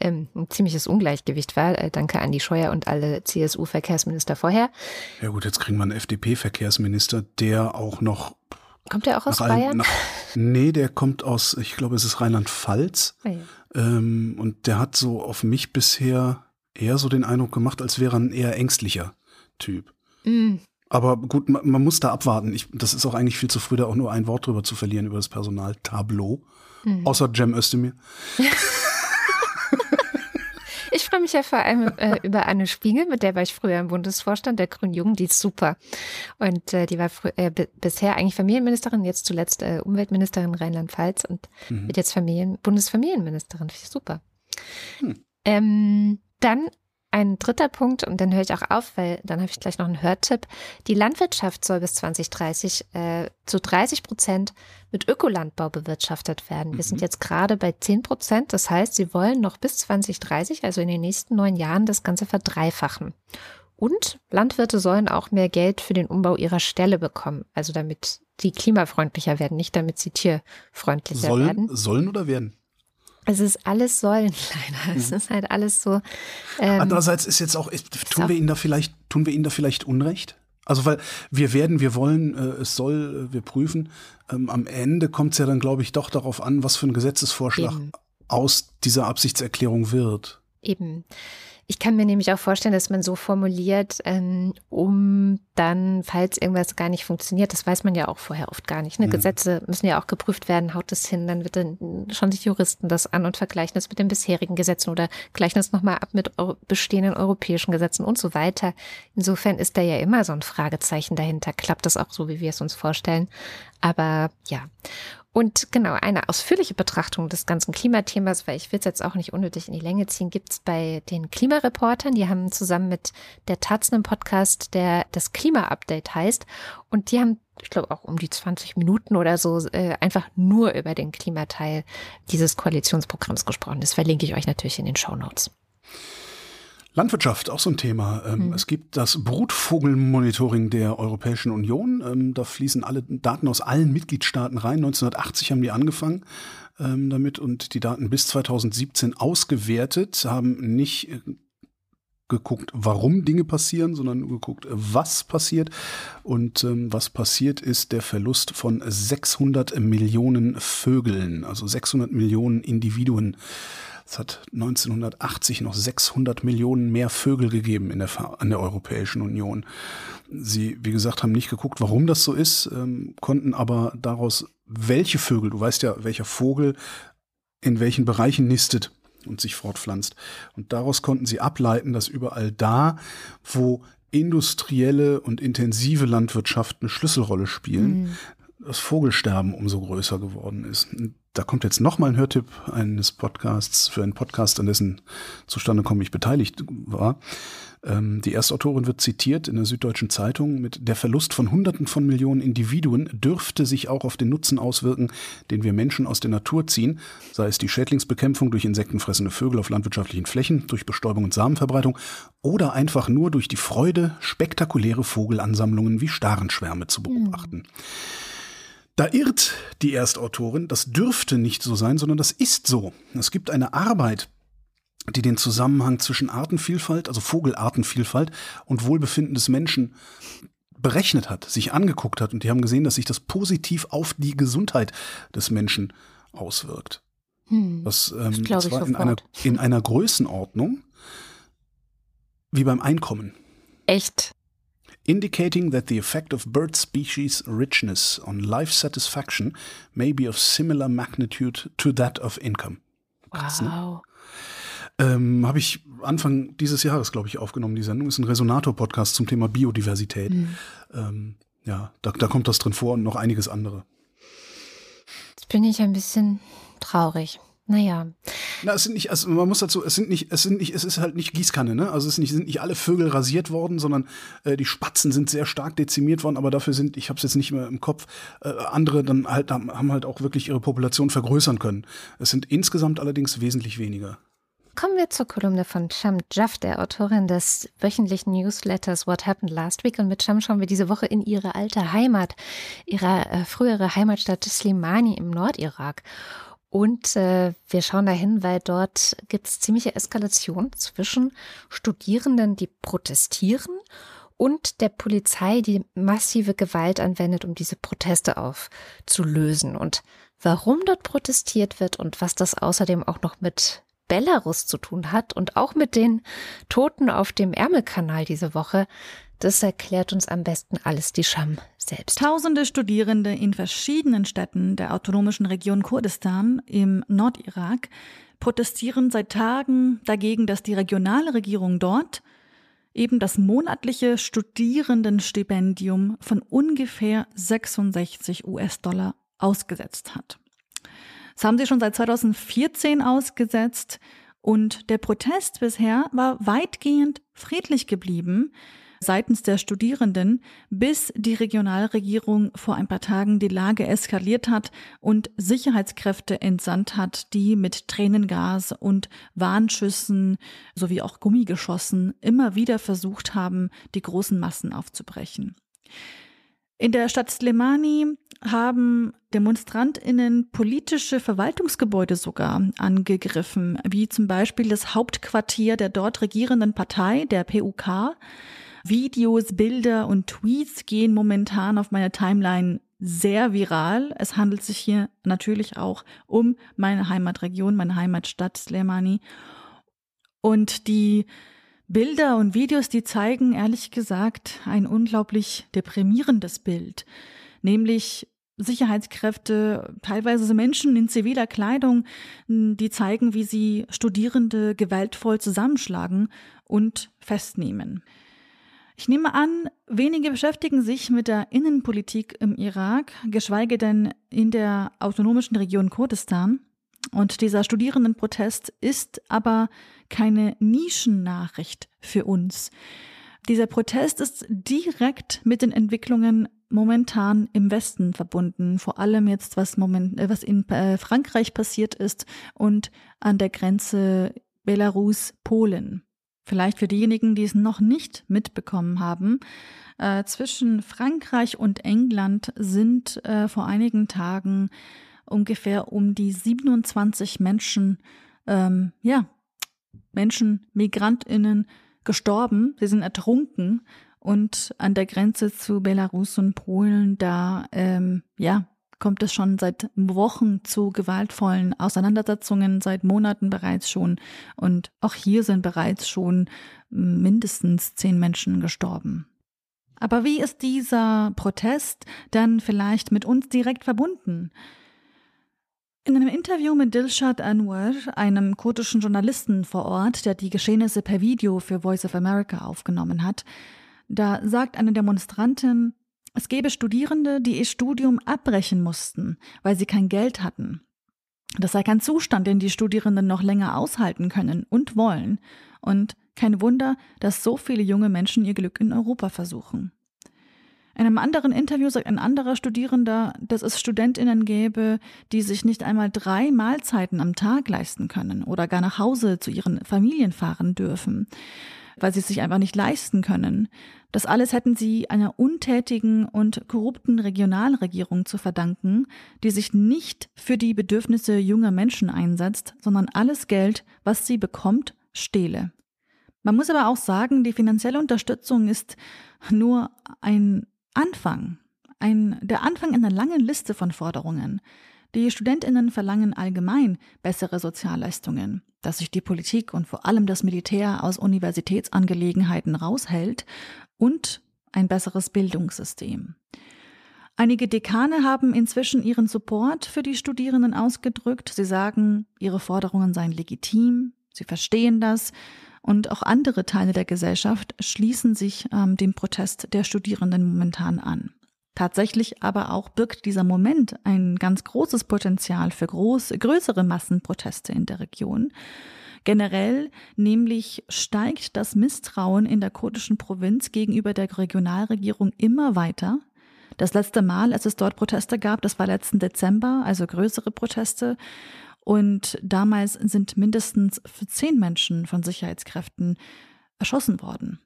ähm, ein ziemliches Ungleichgewicht war. Äh, danke an die Scheuer und alle CSU-Verkehrsminister vorher. Ja gut, jetzt kriegen wir einen FDP-Verkehrsminister, der auch noch. Kommt der auch aus Bayern? Nach, nee, der kommt aus, ich glaube, es ist Rheinland-Pfalz. Oh ja. ähm, und der hat so auf mich bisher eher so den Eindruck gemacht, als wäre er ein eher ängstlicher Typ. Mm. Aber gut, man, man, muss da abwarten. Ich, das ist auch eigentlich viel zu früh, da auch nur ein Wort drüber zu verlieren, über das Personaltableau. Mhm. Außer Cem Özdemir. ich freue mich ja vor allem äh, über Anne Spiegel, mit der war ich früher im Bundesvorstand der Grünen Jugend, die ist super. Und äh, die war äh, bisher eigentlich Familienministerin, jetzt zuletzt äh, Umweltministerin Rheinland-Pfalz und mhm. wird jetzt Familien Bundesfamilienministerin. Super. Hm. Ähm, dann ein dritter Punkt, und dann höre ich auch auf, weil dann habe ich gleich noch einen Hörtipp. Die Landwirtschaft soll bis 2030 äh, zu 30 Prozent mit Ökolandbau bewirtschaftet werden. Wir mhm. sind jetzt gerade bei 10 Prozent. Das heißt, sie wollen noch bis 2030, also in den nächsten neun Jahren, das Ganze verdreifachen. Und Landwirte sollen auch mehr Geld für den Umbau ihrer Ställe bekommen. Also damit die klimafreundlicher werden, nicht damit sie tierfreundlicher sollen, werden. Sollen oder werden? Es ist alles Säulen leider. Es mhm. ist halt alles so. Ähm, Andererseits ist jetzt auch, tun wir ihnen da vielleicht, tun wir ihnen da vielleicht Unrecht? Also weil wir werden, wir wollen, äh, es soll, äh, wir prüfen. Ähm, am Ende kommt es ja dann, glaube ich, doch darauf an, was für ein Gesetzesvorschlag Eben. aus dieser Absichtserklärung wird. Eben. Ich kann mir nämlich auch vorstellen, dass man so formuliert, ähm, um dann, falls irgendwas gar nicht funktioniert, das weiß man ja auch vorher oft gar nicht. Ne? Mhm. Gesetze müssen ja auch geprüft werden, haut das hin, dann wird dann schon sich Juristen das an und vergleichen das mit den bisherigen Gesetzen oder gleichen das nochmal ab mit bestehenden europäischen Gesetzen und so weiter. Insofern ist da ja immer so ein Fragezeichen dahinter. Klappt das auch so, wie wir es uns vorstellen? Aber ja. Und genau, eine ausführliche Betrachtung des ganzen Klimathemas, weil ich will es jetzt auch nicht unnötig in die Länge ziehen, gibt es bei den Klimareportern. Die haben zusammen mit der Taz einen Podcast, der das Klima-Update heißt. Und die haben, ich glaube, auch um die 20 Minuten oder so äh, einfach nur über den Klimateil dieses Koalitionsprogramms gesprochen. Das verlinke ich euch natürlich in den Show Notes. Landwirtschaft, auch so ein Thema. Mhm. Es gibt das Brutvogelmonitoring der Europäischen Union. Ähm, da fließen alle Daten aus allen Mitgliedstaaten rein. 1980 haben die angefangen ähm, damit und die Daten bis 2017 ausgewertet, haben nicht äh, geguckt, warum Dinge passieren, sondern geguckt, was passiert. Und ähm, was passiert ist der Verlust von 600 Millionen Vögeln, also 600 Millionen Individuen es hat 1980 noch 600 Millionen mehr Vögel gegeben in der, in der Europäischen Union. Sie, wie gesagt, haben nicht geguckt, warum das so ist, ähm, konnten aber daraus, welche Vögel, du weißt ja, welcher Vogel in welchen Bereichen nistet und sich fortpflanzt. Und daraus konnten sie ableiten, dass überall da, wo industrielle und intensive Landwirtschaft eine Schlüsselrolle spielen, mhm. Das Vogelsterben umso größer geworden ist da kommt jetzt nochmal ein Hörtipp eines Podcasts für einen Podcast, an dessen Zustande komme ich beteiligt war. Ähm, die Erstautorin wird zitiert in der Süddeutschen Zeitung mit der Verlust von Hunderten von Millionen Individuen dürfte sich auch auf den Nutzen auswirken, den wir Menschen aus der Natur ziehen, sei es die Schädlingsbekämpfung durch insektenfressende Vögel auf landwirtschaftlichen Flächen, durch Bestäubung und Samenverbreitung oder einfach nur durch die Freude, spektakuläre Vogelansammlungen wie Starenschwärme zu beobachten. Mhm. Da irrt die Erstautorin, das dürfte nicht so sein, sondern das ist so. Es gibt eine Arbeit, die den Zusammenhang zwischen Artenvielfalt, also Vogelartenvielfalt und Wohlbefinden des Menschen berechnet hat, sich angeguckt hat und die haben gesehen, dass sich das positiv auf die Gesundheit des Menschen auswirkt. Hm, das, ähm, das zwar in einer, in einer Größenordnung wie beim Einkommen. Echt? Indicating that the effect of bird species richness on life satisfaction may be of similar magnitude to that of income. Krass, ne? wow. Ne? Ähm, Habe ich Anfang dieses Jahres, glaube ich, aufgenommen. Die Sendung ist ein Resonator-Podcast zum Thema Biodiversität. Mhm. Ähm, ja, da, da kommt das drin vor und noch einiges andere. Jetzt bin ich ein bisschen traurig. Naja. Na, es sind nicht, also man muss dazu, es sind nicht, es sind nicht, es ist halt nicht Gießkanne, ne? Also es sind nicht, sind nicht alle Vögel rasiert worden, sondern äh, die Spatzen sind sehr stark dezimiert worden, aber dafür sind, ich habe es jetzt nicht mehr im Kopf, äh, andere dann halt haben halt auch wirklich ihre Population vergrößern können. Es sind insgesamt allerdings wesentlich weniger. kommen wir zur Kolumne von Sham Jaff, der Autorin des wöchentlichen Newsletters What Happened Last Week. Und mit Sham schauen wir diese Woche in ihre alte Heimat, ihre äh, frühere Heimatstadt Slimani im Nordirak. Und äh, wir schauen dahin, weil dort gibt es ziemliche Eskalation zwischen Studierenden, die protestieren und der Polizei, die massive Gewalt anwendet, um diese Proteste aufzulösen. Und warum dort protestiert wird und was das außerdem auch noch mit Belarus zu tun hat und auch mit den Toten auf dem Ärmelkanal diese Woche, das erklärt uns am besten alles die Scham selbst. Tausende Studierende in verschiedenen Städten der autonomischen Region Kurdistan im Nordirak protestieren seit Tagen dagegen, dass die regionale Regierung dort eben das monatliche Studierendenstipendium von ungefähr 66 US-Dollar ausgesetzt hat. Das haben sie schon seit 2014 ausgesetzt und der Protest bisher war weitgehend friedlich geblieben seitens der Studierenden, bis die Regionalregierung vor ein paar Tagen die Lage eskaliert hat und Sicherheitskräfte entsandt hat, die mit Tränengas und Warnschüssen sowie auch Gummigeschossen immer wieder versucht haben, die großen Massen aufzubrechen. In der Stadt Slemani haben DemonstrantInnen politische Verwaltungsgebäude sogar angegriffen, wie zum Beispiel das Hauptquartier der dort regierenden Partei, der PUK. Videos, Bilder und Tweets gehen momentan auf meiner Timeline sehr viral. Es handelt sich hier natürlich auch um meine Heimatregion, meine Heimatstadt Slemani. Und die Bilder und Videos, die zeigen ehrlich gesagt ein unglaublich deprimierendes Bild, nämlich Sicherheitskräfte, teilweise Menschen in ziviler Kleidung, die zeigen, wie sie Studierende gewaltvoll zusammenschlagen und festnehmen. Ich nehme an, wenige beschäftigen sich mit der Innenpolitik im Irak, geschweige denn in der autonomischen Region Kurdistan. Und dieser Studierendenprotest ist aber keine Nischennachricht für uns. Dieser Protest ist direkt mit den Entwicklungen momentan im Westen verbunden, vor allem jetzt was moment, äh, was in äh, Frankreich passiert ist und an der Grenze Belarus-Polen. Vielleicht für diejenigen, die es noch nicht mitbekommen haben. Äh, zwischen Frankreich und England sind äh, vor einigen Tagen ungefähr um die 27 Menschen, ähm, ja, Menschen, MigrantInnen gestorben. Sie sind ertrunken und an der Grenze zu Belarus und Polen, da, ähm, ja, kommt es schon seit Wochen zu gewaltvollen Auseinandersetzungen, seit Monaten bereits schon. Und auch hier sind bereits schon mindestens zehn Menschen gestorben. Aber wie ist dieser Protest dann vielleicht mit uns direkt verbunden? In einem Interview mit Dilshad Anwar, einem kurdischen Journalisten vor Ort, der die Geschehnisse per Video für Voice of America aufgenommen hat, da sagt eine Demonstrantin, es gäbe Studierende, die ihr Studium abbrechen mussten, weil sie kein Geld hatten. Das sei kein Zustand, den die Studierenden noch länger aushalten können und wollen. Und kein Wunder, dass so viele junge Menschen ihr Glück in Europa versuchen. In einem anderen Interview sagt ein anderer Studierender, dass es Studentinnen gäbe, die sich nicht einmal drei Mahlzeiten am Tag leisten können oder gar nach Hause zu ihren Familien fahren dürfen weil sie es sich einfach nicht leisten können. Das alles hätten sie einer untätigen und korrupten Regionalregierung zu verdanken, die sich nicht für die Bedürfnisse junger Menschen einsetzt, sondern alles Geld, was sie bekommt, stehle. Man muss aber auch sagen, die finanzielle Unterstützung ist nur ein Anfang, ein, der Anfang einer langen Liste von Forderungen. Die Studentinnen verlangen allgemein bessere Sozialleistungen, dass sich die Politik und vor allem das Militär aus Universitätsangelegenheiten raushält und ein besseres Bildungssystem. Einige Dekane haben inzwischen ihren Support für die Studierenden ausgedrückt. Sie sagen, ihre Forderungen seien legitim, sie verstehen das und auch andere Teile der Gesellschaft schließen sich ähm, dem Protest der Studierenden momentan an. Tatsächlich aber auch birgt dieser Moment ein ganz großes Potenzial für groß, größere Massenproteste in der Region. Generell nämlich steigt das Misstrauen in der kurdischen Provinz gegenüber der Regionalregierung immer weiter. Das letzte Mal, als es dort Proteste gab, das war letzten Dezember, also größere Proteste. Und damals sind mindestens zehn Menschen von Sicherheitskräften erschossen worden.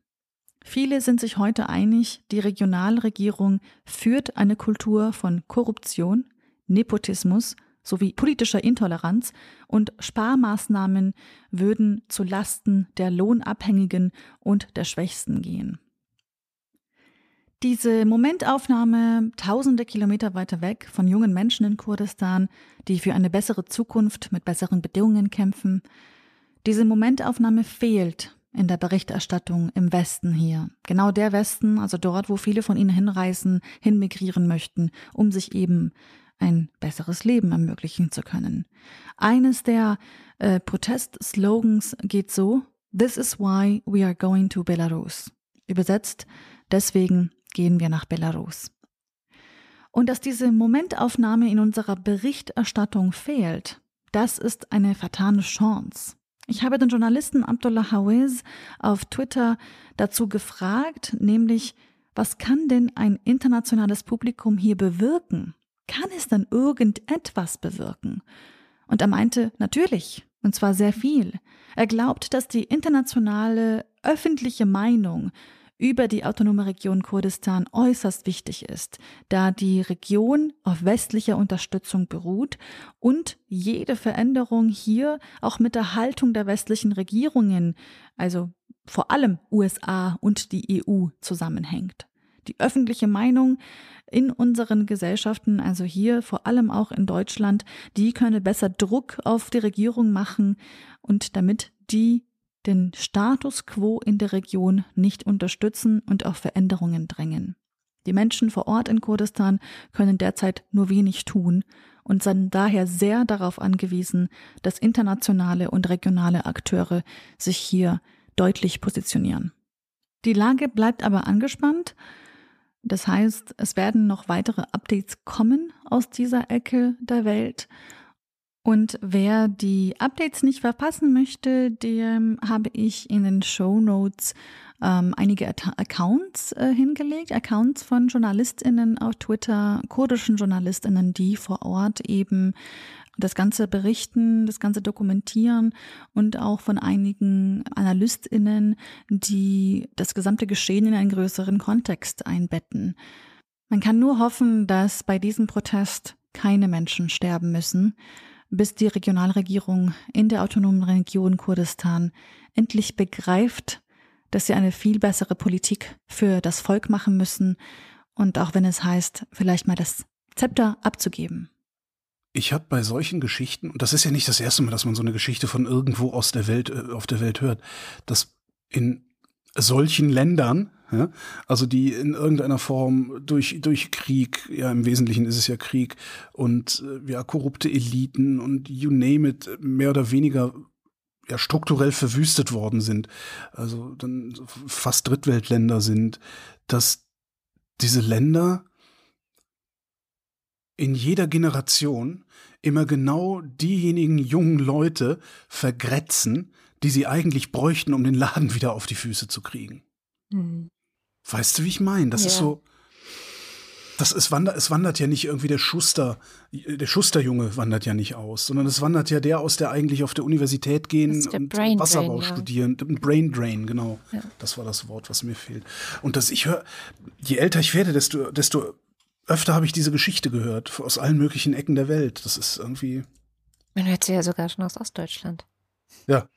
Viele sind sich heute einig, die Regionalregierung führt eine Kultur von Korruption, Nepotismus sowie politischer Intoleranz und Sparmaßnahmen würden zu Lasten der Lohnabhängigen und der Schwächsten gehen. Diese Momentaufnahme tausende Kilometer weiter weg von jungen Menschen in Kurdistan, die für eine bessere Zukunft mit besseren Bedingungen kämpfen, diese Momentaufnahme fehlt in der Berichterstattung im Westen hier. Genau der Westen, also dort, wo viele von ihnen hinreisen, hinmigrieren möchten, um sich eben ein besseres Leben ermöglichen zu können. Eines der äh, Protestslogans geht so, This is why we are going to Belarus. Übersetzt, deswegen gehen wir nach Belarus. Und dass diese Momentaufnahme in unserer Berichterstattung fehlt, das ist eine vertane Chance. Ich habe den Journalisten Abdullah Hawez auf Twitter dazu gefragt, nämlich, was kann denn ein internationales Publikum hier bewirken? Kann es dann irgendetwas bewirken? Und er meinte, natürlich, und zwar sehr viel. Er glaubt, dass die internationale öffentliche Meinung über die autonome Region Kurdistan äußerst wichtig ist, da die Region auf westlicher Unterstützung beruht und jede Veränderung hier auch mit der Haltung der westlichen Regierungen, also vor allem USA und die EU zusammenhängt. Die öffentliche Meinung in unseren Gesellschaften, also hier vor allem auch in Deutschland, die könne besser Druck auf die Regierung machen und damit die den Status quo in der Region nicht unterstützen und auf Veränderungen drängen. Die Menschen vor Ort in Kurdistan können derzeit nur wenig tun und sind daher sehr darauf angewiesen, dass internationale und regionale Akteure sich hier deutlich positionieren. Die Lage bleibt aber angespannt. Das heißt, es werden noch weitere Updates kommen aus dieser Ecke der Welt und wer die Updates nicht verpassen möchte, dem habe ich in den Show Notes ähm, einige Accounts äh, hingelegt, Accounts von JournalistInnen auf Twitter, kurdischen JournalistInnen, die vor Ort eben das Ganze berichten, das Ganze dokumentieren und auch von einigen AnalystInnen, die das gesamte Geschehen in einen größeren Kontext einbetten. Man kann nur hoffen, dass bei diesem Protest keine Menschen sterben müssen bis die Regionalregierung in der autonomen Region Kurdistan endlich begreift, dass sie eine viel bessere Politik für das Volk machen müssen und auch wenn es heißt, vielleicht mal das Zepter abzugeben. Ich habe bei solchen Geschichten, und das ist ja nicht das erste Mal, dass man so eine Geschichte von irgendwo aus der Welt, äh, auf der Welt hört, dass in solchen Ländern ja? Also die in irgendeiner Form durch, durch Krieg, ja im Wesentlichen ist es ja Krieg und äh, ja korrupte Eliten und you name it, mehr oder weniger ja strukturell verwüstet worden sind, also dann fast Drittweltländer sind, dass diese Länder in jeder Generation immer genau diejenigen jungen Leute vergrätzen, die sie eigentlich bräuchten, um den Laden wieder auf die Füße zu kriegen. Mhm. Weißt du, wie ich meine? Das ja. ist so. Das ist wandert, es wandert ja nicht irgendwie der Schuster, der Schusterjunge wandert ja nicht aus, sondern es wandert ja der aus, der eigentlich auf der Universität gehen und Brain Wasserbau Drain, studieren. Ja. Brain Drain, genau. Ja. Das war das Wort, was mir fehlt. Und das ich höre, je älter ich werde, desto, desto öfter habe ich diese Geschichte gehört, aus allen möglichen Ecken der Welt. Das ist irgendwie. Man hört sie ja sogar schon aus Ostdeutschland. Ja.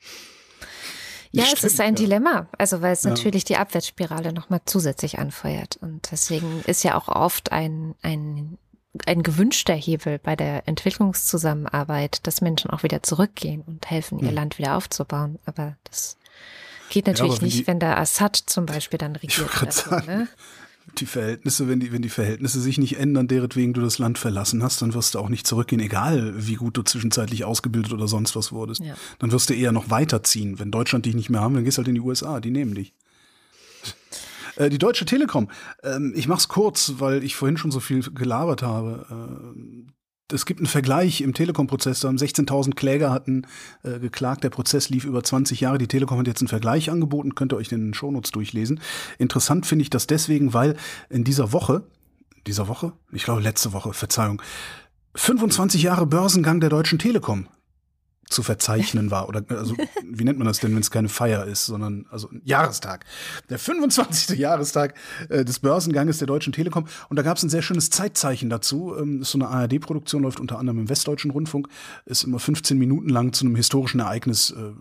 Ja, Stimmt, es ist ein ja. Dilemma, also weil es ja. natürlich die Abwärtsspirale nochmal zusätzlich anfeuert. Und deswegen ist ja auch oft ein, ein, ein gewünschter Hebel bei der Entwicklungszusammenarbeit, dass Menschen auch wieder zurückgehen und helfen, ihr hm. Land wieder aufzubauen. Aber das geht natürlich ja, nicht, die, wenn der Assad zum Beispiel dann regiert. Ich also, ne? Die Verhältnisse, wenn die, wenn die Verhältnisse sich nicht ändern, deretwegen du das Land verlassen hast, dann wirst du auch nicht zurückgehen, egal wie gut du zwischenzeitlich ausgebildet oder sonst was wurdest. Ja. Dann wirst du eher noch weiterziehen. Wenn Deutschland dich nicht mehr haben, dann gehst du halt in die USA, die nehmen dich. Äh, die Deutsche Telekom, ähm, ich mach's kurz, weil ich vorhin schon so viel gelabert habe. Äh, es gibt einen Vergleich im Telekom-Prozess, da haben 16.000 Kläger hatten äh, geklagt, der Prozess lief über 20 Jahre, die Telekom hat jetzt einen Vergleich angeboten, könnt ihr euch den Shownotes durchlesen. Interessant finde ich das deswegen, weil in dieser Woche, dieser Woche, ich glaube letzte Woche, Verzeihung, 25 Jahre Börsengang der Deutschen Telekom. Zu verzeichnen war. Oder also wie nennt man das denn, wenn es keine Feier ist, sondern also ein Jahrestag. Der 25. Jahrestag äh, des Börsenganges der Deutschen Telekom. Und da gab es ein sehr schönes Zeitzeichen dazu. Ähm, ist so eine ARD-Produktion, läuft unter anderem im Westdeutschen Rundfunk, ist immer 15 Minuten lang zu einem historischen Ereignis. Äh,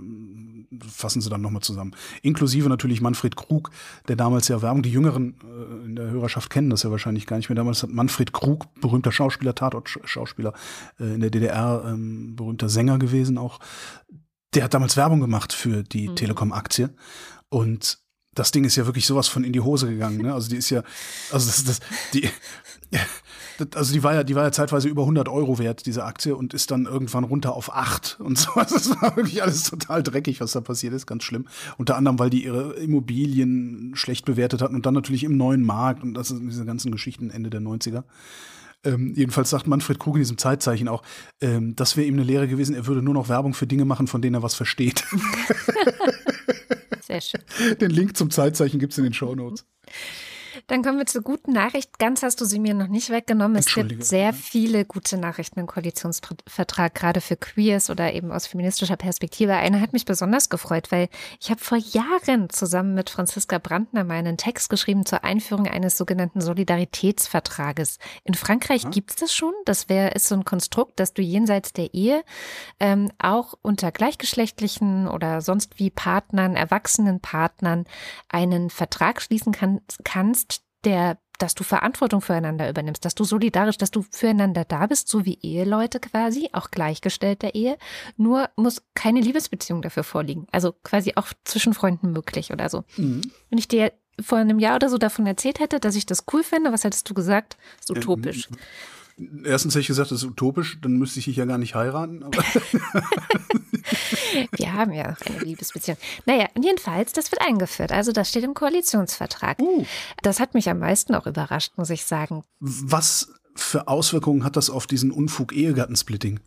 fassen sie dann nochmal zusammen. Inklusive natürlich Manfred Krug, der damals ja Werbung, die Jüngeren äh, in der Hörerschaft kennen das ja wahrscheinlich gar nicht mehr. Damals hat Manfred Krug, berühmter Schauspieler, Tatort-Schauspieler äh, in der DDR, ähm, berühmter Sänger gewesen auch, der hat damals Werbung gemacht für die mhm. Telekom-Aktie. Und das Ding ist ja wirklich sowas von in die Hose gegangen. Ne? Also die ist ja, also das, das, die, also die war ja, die war ja zeitweise über 100 Euro wert, diese Aktie, und ist dann irgendwann runter auf 8 und so. Also es war wirklich alles total dreckig, was da passiert ist, ganz schlimm. Unter anderem, weil die ihre Immobilien schlecht bewertet hatten und dann natürlich im neuen Markt und das sind diese ganzen Geschichten Ende der 90er. Ähm, jedenfalls sagt Manfred Krug in diesem Zeitzeichen auch, ähm, das wäre ihm eine Lehre gewesen, er würde nur noch Werbung für Dinge machen, von denen er was versteht. Sehr schön. Den Link zum Zeitzeichen gibt es in den Show Notes. Dann kommen wir zur guten Nachricht. Ganz hast du sie mir noch nicht weggenommen. Es gibt sehr viele gute Nachrichten im Koalitionsvertrag, gerade für Queers oder eben aus feministischer Perspektive. Eine hat mich besonders gefreut, weil ich habe vor Jahren zusammen mit Franziska Brandner meinen Text geschrieben zur Einführung eines sogenannten Solidaritätsvertrages. In Frankreich ja. gibt es das schon. Das wäre ist so ein Konstrukt, dass du jenseits der Ehe ähm, auch unter gleichgeschlechtlichen oder sonst wie Partnern, erwachsenen Partnern einen Vertrag schließen kann, kannst, der, dass du Verantwortung füreinander übernimmst, dass du solidarisch, dass du füreinander da bist, so wie Eheleute quasi, auch gleichgestellt der Ehe. Nur muss keine Liebesbeziehung dafür vorliegen. Also quasi auch zwischen Freunden möglich oder so. Mhm. Wenn ich dir vor einem Jahr oder so davon erzählt hätte, dass ich das cool finde, was hättest du gesagt? Das ist utopisch. Erstens hätte ich gesagt, das ist utopisch, dann müsste ich dich ja gar nicht heiraten. Wir haben ja eine Liebesbeziehung. Naja, jedenfalls, das wird eingeführt. Also das steht im Koalitionsvertrag. Uh. Das hat mich am meisten auch überrascht, muss ich sagen. Was für Auswirkungen hat das auf diesen Unfug Ehegattensplitting?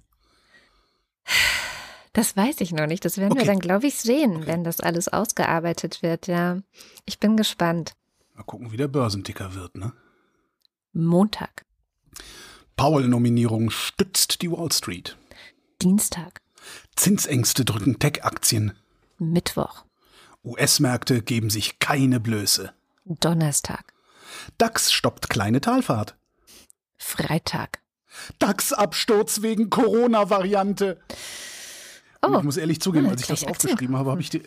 Das weiß ich noch nicht. Das werden okay. wir dann, glaube ich, sehen, okay. wenn das alles ausgearbeitet wird. Ja, ich bin gespannt. Mal gucken, wie der Börsenticker wird, ne? Montag. Powell-Nominierung stützt die Wall Street. Dienstag. Zinsängste drücken Tech-Aktien. Mittwoch. US-Märkte geben sich keine Blöße. Donnerstag. DAX stoppt kleine Talfahrt. Freitag. DAX-Absturz wegen Corona-Variante. Oh. ich muss ehrlich zugeben, als ich das aufgeschrieben habe, habe ich die.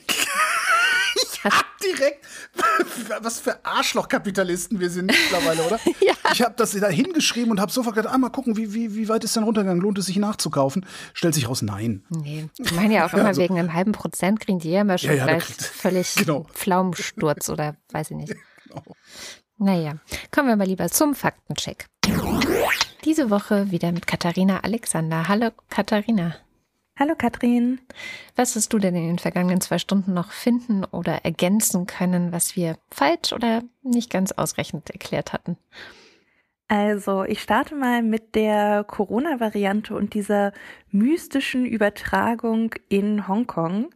Ich hab direkt. Was für Arschlochkapitalisten wir sind mittlerweile, oder? ja. Ich habe das da hingeschrieben und habe sofort gedacht, ah, mal gucken, wie, wie, wie weit ist denn runtergegangen? Lohnt es sich nachzukaufen? Stellt sich raus, nein. Nee. Ich meine ja auch immer, also, wegen einem halben Prozent kriegen die ja immer schon ja, ja, gleich völlig genau. Pflaumensturz oder weiß ich nicht. Genau. Naja, kommen wir mal lieber zum Faktencheck. Diese Woche wieder mit Katharina Alexander. Hallo Katharina. Hallo Katrin. Was hast du denn in den vergangenen zwei Stunden noch finden oder ergänzen können, was wir falsch oder nicht ganz ausreichend erklärt hatten? Also, ich starte mal mit der Corona-Variante und dieser mystischen Übertragung in Hongkong.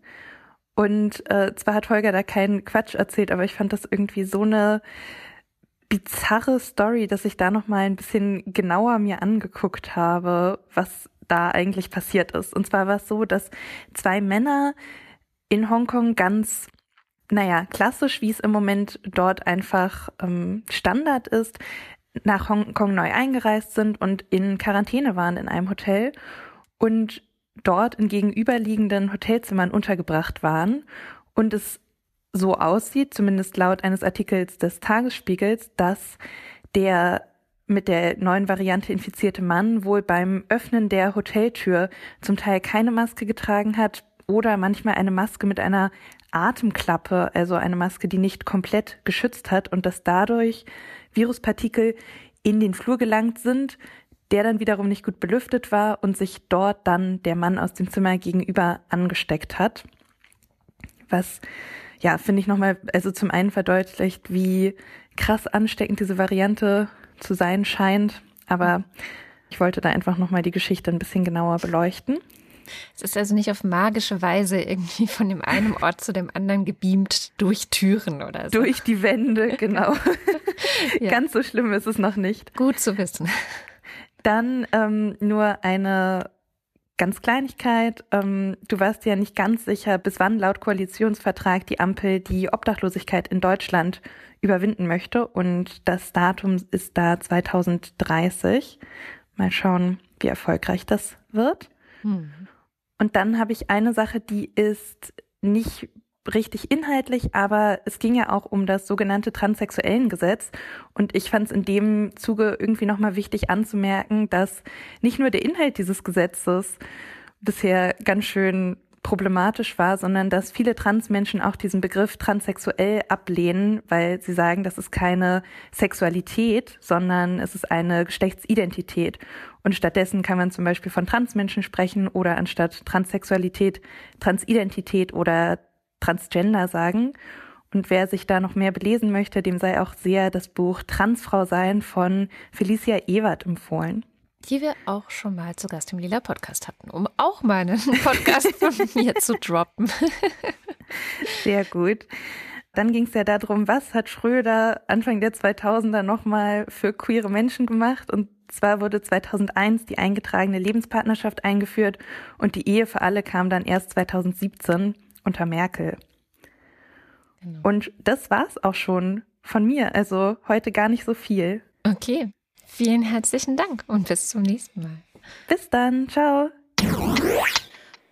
Und äh, zwar hat Holger da keinen Quatsch erzählt, aber ich fand das irgendwie so eine bizarre Story, dass ich da noch mal ein bisschen genauer mir angeguckt habe, was da eigentlich passiert ist. Und zwar war es so, dass zwei Männer in Hongkong ganz, naja, klassisch, wie es im Moment dort einfach ähm, Standard ist, nach Hongkong neu eingereist sind und in Quarantäne waren in einem Hotel und dort in gegenüberliegenden Hotelzimmern untergebracht waren und es so aussieht, zumindest laut eines Artikels des Tagesspiegels, dass der mit der neuen Variante infizierte Mann wohl beim Öffnen der Hoteltür zum Teil keine Maske getragen hat oder manchmal eine Maske mit einer Atemklappe, also eine Maske, die nicht komplett geschützt hat und dass dadurch Viruspartikel in den Flur gelangt sind, der dann wiederum nicht gut belüftet war und sich dort dann der Mann aus dem Zimmer gegenüber angesteckt hat. Was, ja, finde ich nochmal, also zum einen verdeutlicht, wie krass ansteckend diese Variante zu sein scheint. Aber ich wollte da einfach nochmal die Geschichte ein bisschen genauer beleuchten. Es ist also nicht auf magische Weise irgendwie von dem einen Ort zu dem anderen gebeamt durch Türen oder so. Durch die Wände, genau. ja. Ganz so schlimm ist es noch nicht. Gut zu wissen. Dann ähm, nur eine ganz Kleinigkeit. Ähm, du warst ja nicht ganz sicher, bis wann laut Koalitionsvertrag die Ampel die Obdachlosigkeit in Deutschland überwinden möchte. Und das Datum ist da 2030. Mal schauen, wie erfolgreich das wird. Mhm. Und dann habe ich eine Sache, die ist nicht richtig inhaltlich, aber es ging ja auch um das sogenannte transsexuellen Gesetz. Und ich fand es in dem Zuge irgendwie nochmal wichtig anzumerken, dass nicht nur der Inhalt dieses Gesetzes bisher ganz schön problematisch war, sondern dass viele Transmenschen auch diesen Begriff transsexuell ablehnen, weil sie sagen, das ist keine Sexualität, sondern es ist eine Geschlechtsidentität. Und stattdessen kann man zum Beispiel von Transmenschen sprechen oder anstatt Transsexualität Transidentität oder Transgender sagen. Und wer sich da noch mehr belesen möchte, dem sei auch sehr das Buch Transfrau sein von Felicia Ewert empfohlen. Die wir auch schon mal zu Gast im Lila Podcast hatten, um auch mal einen Podcast von mir zu droppen. Sehr gut. Dann ging es ja darum, was hat Schröder Anfang der 2000er nochmal für queere Menschen gemacht? Und zwar wurde 2001 die eingetragene Lebenspartnerschaft eingeführt und die Ehe für alle kam dann erst 2017 unter Merkel. Genau. Und das war's auch schon von mir. Also heute gar nicht so viel. Okay. Vielen herzlichen Dank und bis zum nächsten Mal. Bis dann. Ciao.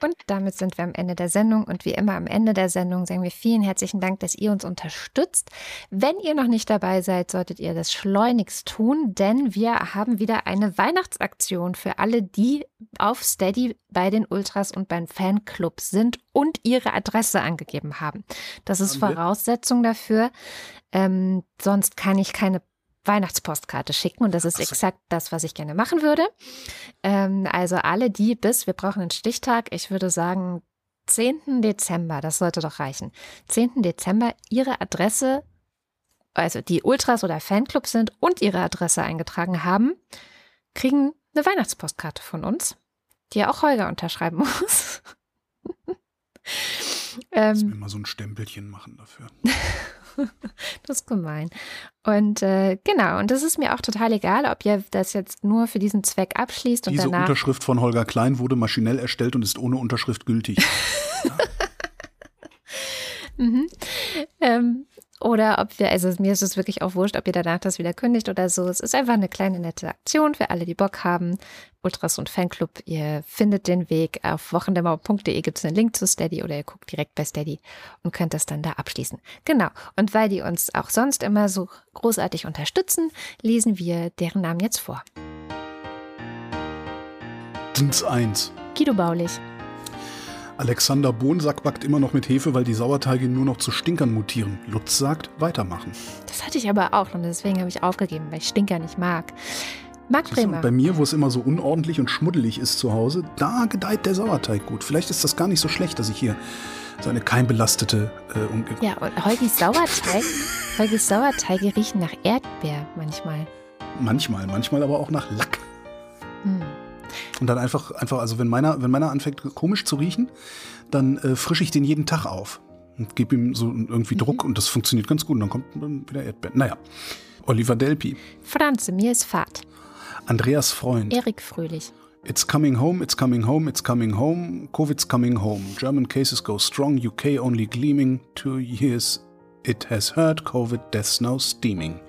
Und damit sind wir am Ende der Sendung. Und wie immer am Ende der Sendung sagen wir vielen herzlichen Dank, dass ihr uns unterstützt. Wenn ihr noch nicht dabei seid, solltet ihr das schleunigst tun, denn wir haben wieder eine Weihnachtsaktion für alle, die auf Steady bei den Ultras und beim Fanclub sind und ihre Adresse angegeben haben. Das ist Voraussetzung dafür. Ähm, sonst kann ich keine Weihnachtspostkarte schicken und das ist exakt das, was ich gerne machen würde. Ähm, also alle die bis, wir brauchen einen Stichtag, ich würde sagen 10. Dezember, das sollte doch reichen. 10. Dezember ihre Adresse, also die Ultras oder Fanclub sind und ihre Adresse eingetragen haben, kriegen eine Weihnachtspostkarte von uns, die ja auch Holger unterschreiben muss. ähm, Lass mir mal so ein Stempelchen machen dafür. das ist gemein. Und äh, genau, und das ist mir auch total egal, ob ihr das jetzt nur für diesen Zweck abschließt Diese und danach. Unterschrift von Holger Klein wurde maschinell erstellt und ist ohne Unterschrift gültig. mhm. ähm, oder ob wir, also mir ist es wirklich auch wurscht, ob ihr danach das wieder kündigt oder so. Es ist einfach eine kleine nette Aktion für alle, die Bock haben. Ultras und Fanclub, ihr findet den Weg. Auf wochendämmer.de gibt es einen Link zu Steady oder ihr guckt direkt bei Steady und könnt das dann da abschließen. Genau. Und weil die uns auch sonst immer so großartig unterstützen, lesen wir deren Namen jetzt vor. Dins 1. Guido Baulich. Alexander Bohnsack backt immer noch mit Hefe, weil die Sauerteige nur noch zu Stinkern mutieren. Lutz sagt, weitermachen. Das hatte ich aber auch und deswegen habe ich aufgegeben, weil ich Stinker nicht mag. Marc Bremer. Bei mir, wo es immer so unordentlich und schmuddelig ist zu Hause, da gedeiht der Sauerteig gut. Vielleicht ist das gar nicht so schlecht, dass ich hier so eine keimbelastete äh, Umgebung. Ja, und Holgis Sauerteig, Holgis Sauerteige riechen nach Erdbeer manchmal. Manchmal, manchmal aber auch nach Lack. Hm. Und dann einfach, einfach, also wenn meiner, wenn meiner anfängt komisch zu riechen, dann äh, frische ich den jeden Tag auf und gebe ihm so irgendwie mhm. Druck und das funktioniert ganz gut. Und dann kommt dann wieder Erdbeeren. Naja, Oliver Delpi. Franze, mir ist Fahrt. Andreas Freund. Erik Fröhlich. It's coming home, it's coming home, it's coming home. COVID's coming home. German cases go strong, UK only gleaming. Two years it has hurt, COVID deaths now steaming.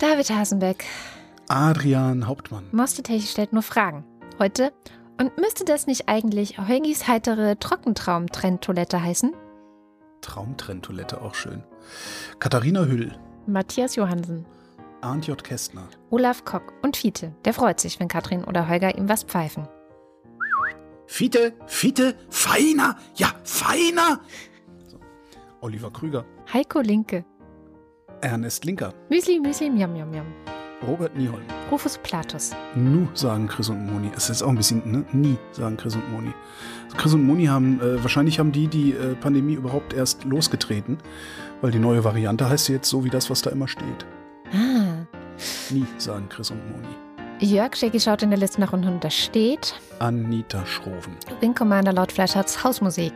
David Hasenbeck. Adrian Hauptmann. Mostetech stellt nur Fragen. Heute. Und müsste das nicht eigentlich Heugis heitere Trockentraum-Trenntoilette heißen? Traumtrenntoilette auch schön. Katharina Hüll. Matthias Johansen. Arndt J. Kästner. Olaf Kock und Fiete. Der freut sich, wenn Katrin oder Holger ihm was pfeifen. Fiete, Fiete, feiner, ja, feiner. So. Oliver Krüger. Heiko Linke. Ernest Linker. Müsli, Müsli, Miam, Miam, Miam. Robert Nieholm. Rufus Platus. Nu, sagen Chris und Moni. Es ist auch ein bisschen, ne? Nie, sagen Chris und Moni. Chris und Moni haben, äh, wahrscheinlich haben die die äh, Pandemie überhaupt erst losgetreten, weil die neue Variante heißt jetzt so wie das, was da immer steht. Ah. Nie, sagen Chris und Moni. Jörg Schäki schaut in der Liste nach unten und da steht Anita Schroven. Wing Commander Lord Fleischerts Hausmusik.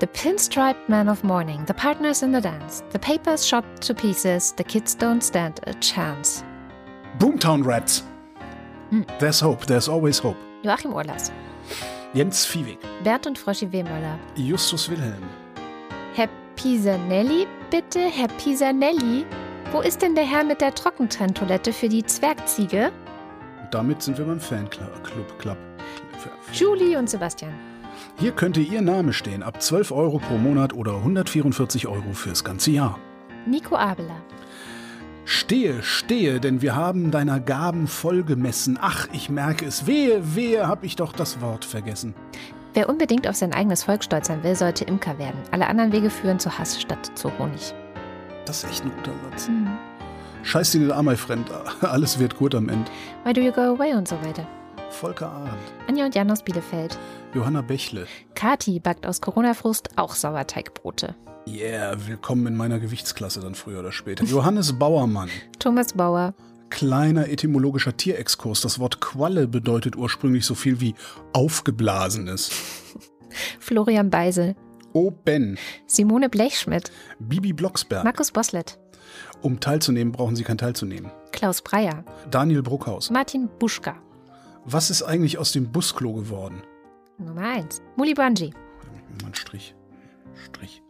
The pinstriped man of morning, the partners in the dance, the papers shot to pieces, the kids don't stand a chance. Boomtown Rats. Hm. There's hope, there's always hope. Joachim Urlas. Jens Viehweg. Bert und Froschi Wehmöller. Justus Wilhelm. Herr Pisanelli, bitte, Herr Pisanelli. Wo ist denn der Herr mit der Trockentrenntoilette für die Zwergziege? Damit sind wir beim Fanclub. Club. Julie und Sebastian. Hier könnte Ihr Name stehen, ab 12 Euro pro Monat oder 144 Euro fürs ganze Jahr. Nico Abela. Stehe, stehe, denn wir haben deiner Gaben voll gemessen. Ach, ich merke es. Wehe, wehe, hab ich doch das Wort vergessen. Wer unbedingt auf sein eigenes Volk stolz sein will, sollte Imker werden. Alle anderen Wege führen zu Hass statt zu Honig. Das ist echt ein guter Satz. Mhm. Scheiß dir an, my friend. Alles wird gut am Ende. Why do you go away und so weiter. Volker Arendt. Anja und Jan aus Bielefeld. Johanna Bächle. Kati backt aus Corona-Frust auch Sauerteigbrote. Yeah, willkommen in meiner Gewichtsklasse dann früher oder später. Johannes Bauermann. Thomas Bauer. Kleiner etymologischer Tierexkurs. Das Wort Qualle bedeutet ursprünglich so viel wie aufgeblasenes. Florian Beisel. O. Ben. Simone Blechschmidt. Bibi Blocksberg. Markus Boslett. Um teilzunehmen, brauchen Sie kein Teilzunehmen. Klaus Breyer. Daniel Bruckhaus. Martin Buschka. Was ist eigentlich aus dem Busklo geworden? Nummer 1. Muli Banji. Ein Strich. Strich.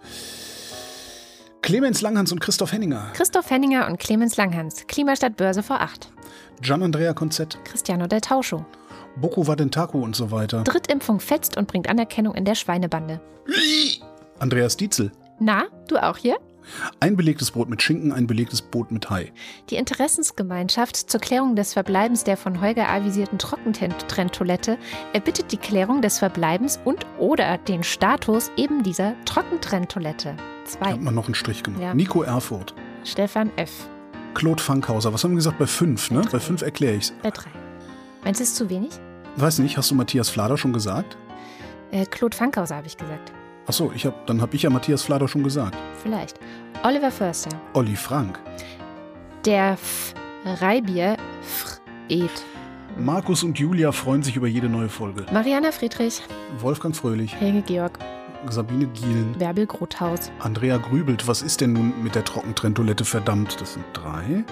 Clemens Langhans und Christoph Henninger. Christoph Henninger und Clemens Langhans. Klimastadt Börse vor 8. Gian Andrea Konzett. Cristiano del Tauscho. Boko Wadentaku und so weiter. Drittimpfung fetzt und bringt Anerkennung in der Schweinebande. Andreas Dietzel. Na, du auch hier? Ein belegtes Brot mit Schinken, ein belegtes Brot mit Hai. Die Interessensgemeinschaft zur Klärung des Verbleibens der von Holger avisierten Trockentrenntoilette erbittet die Klärung des Verbleibens und oder den Status eben dieser Trockentrenntoilette. Zwei. Hat man noch einen Strich gemacht. Ja. Nico Erfurt. Stefan F. Claude Fankhauser. Was haben wir gesagt? Bei fünf, ne? Bei, bei fünf erkläre ich's. Bei drei. Meinst du, es ist zu wenig? Weiß nicht. Hast du Matthias Flader schon gesagt? Äh, Claude Fankhauser habe ich gesagt. Achso, ich hab, dann habe ich ja Matthias Flader schon gesagt. Vielleicht. Oliver Förster. Olli Frank. Der F Reibier Fred. Markus und Julia freuen sich über jede neue Folge. Mariana Friedrich. Wolfgang Fröhlich. Helge Georg. Sabine Gielen. Bärbel Grothaus. Andrea Grübelt. Was ist denn nun mit der Trockentrenntoilette verdammt? Das sind drei.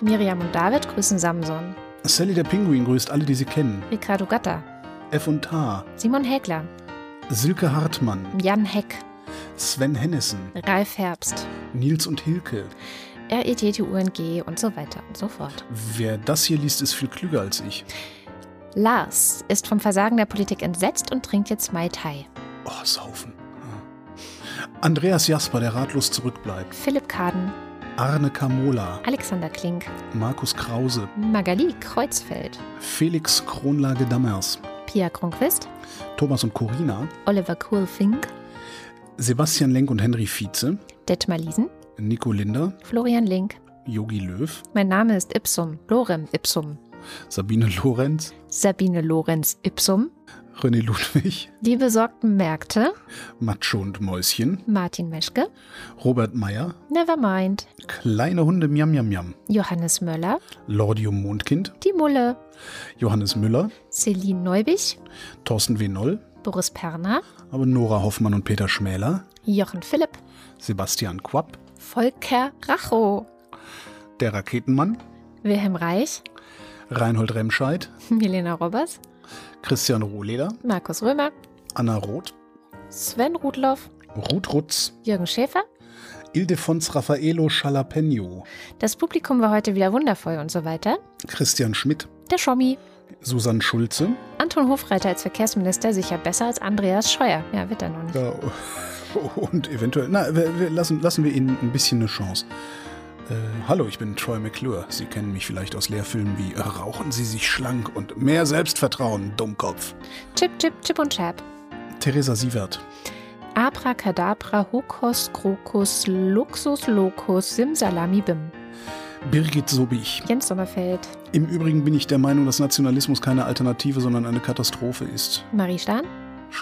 Miriam und David grüßen Samson. Sally der Pinguin grüßt alle, die sie kennen. Ricardo Gatter. F und H. Simon Häkler. Silke Hartmann. Jan Heck. Sven Hennissen. Ralf Herbst. Nils und Hilke. RETTUNG und so weiter und so fort. Wer das hier liest, ist viel klüger als ich. Lars ist vom Versagen der Politik entsetzt und trinkt jetzt Mai Tai. Oh, saufen. Andreas Jasper, der ratlos zurückbleibt. Philipp Kaden. Arne Kamola. Alexander Klink. Markus Krause. Magali Kreuzfeld. Felix Kronlage-Dammers. Pia Kronquist. Thomas und Corina. Oliver Kuhlfink. Sebastian Lenk und Henry Vize. Detmar Liesen. Nico Linder. Florian Link. Yogi Löw. Mein Name ist Ipsum. Lorem Ipsum. Sabine Lorenz. Sabine Lorenz Ipsum. René Ludwig. Die besorgten Märkte. Matscho und Mäuschen. Martin Meschke. Robert Meyer. Nevermind. Kleine Hunde Miam Miam Miam. Johannes Möller. Lordium Mondkind. Die Mulle. Johannes Müller. Celine Neubich. Thorsten W. Noll. Boris Perner. Aber Nora Hoffmann und Peter Schmäler. Jochen Philipp. Sebastian Quapp. Volker Racho. Der Raketenmann. Wilhelm Reich. Reinhold Remscheid. Milena Robbers. Christian Rohleder. Markus Römer. Anna Roth. Sven Rudloff. Ruth Rutz. Jürgen Schäfer. Ildefons Raffaello Jalapeno. Das Publikum war heute wieder wundervoll und so weiter. Christian Schmidt. Der Schommi. Susanne Schulze. Anton Hofreiter als Verkehrsminister sicher besser als Andreas Scheuer. Ja, wird er noch nicht. Ja, und eventuell, na, wir, wir lassen, lassen wir ihnen ein bisschen eine Chance. Äh, hallo, ich bin Troy McClure. Sie kennen mich vielleicht aus Lehrfilmen wie Rauchen Sie sich schlank und mehr Selbstvertrauen, Dummkopf. Chip, Chip, Chip und Chap. Theresa Sievert. Abracadabra, Hokus, Krokus, Luxus, Locus, Simsalami, Bim. Birgit Sobich. Jens Sommerfeld. Im Übrigen bin ich der Meinung, dass Nationalismus keine Alternative, sondern eine Katastrophe ist. Marie Stahn.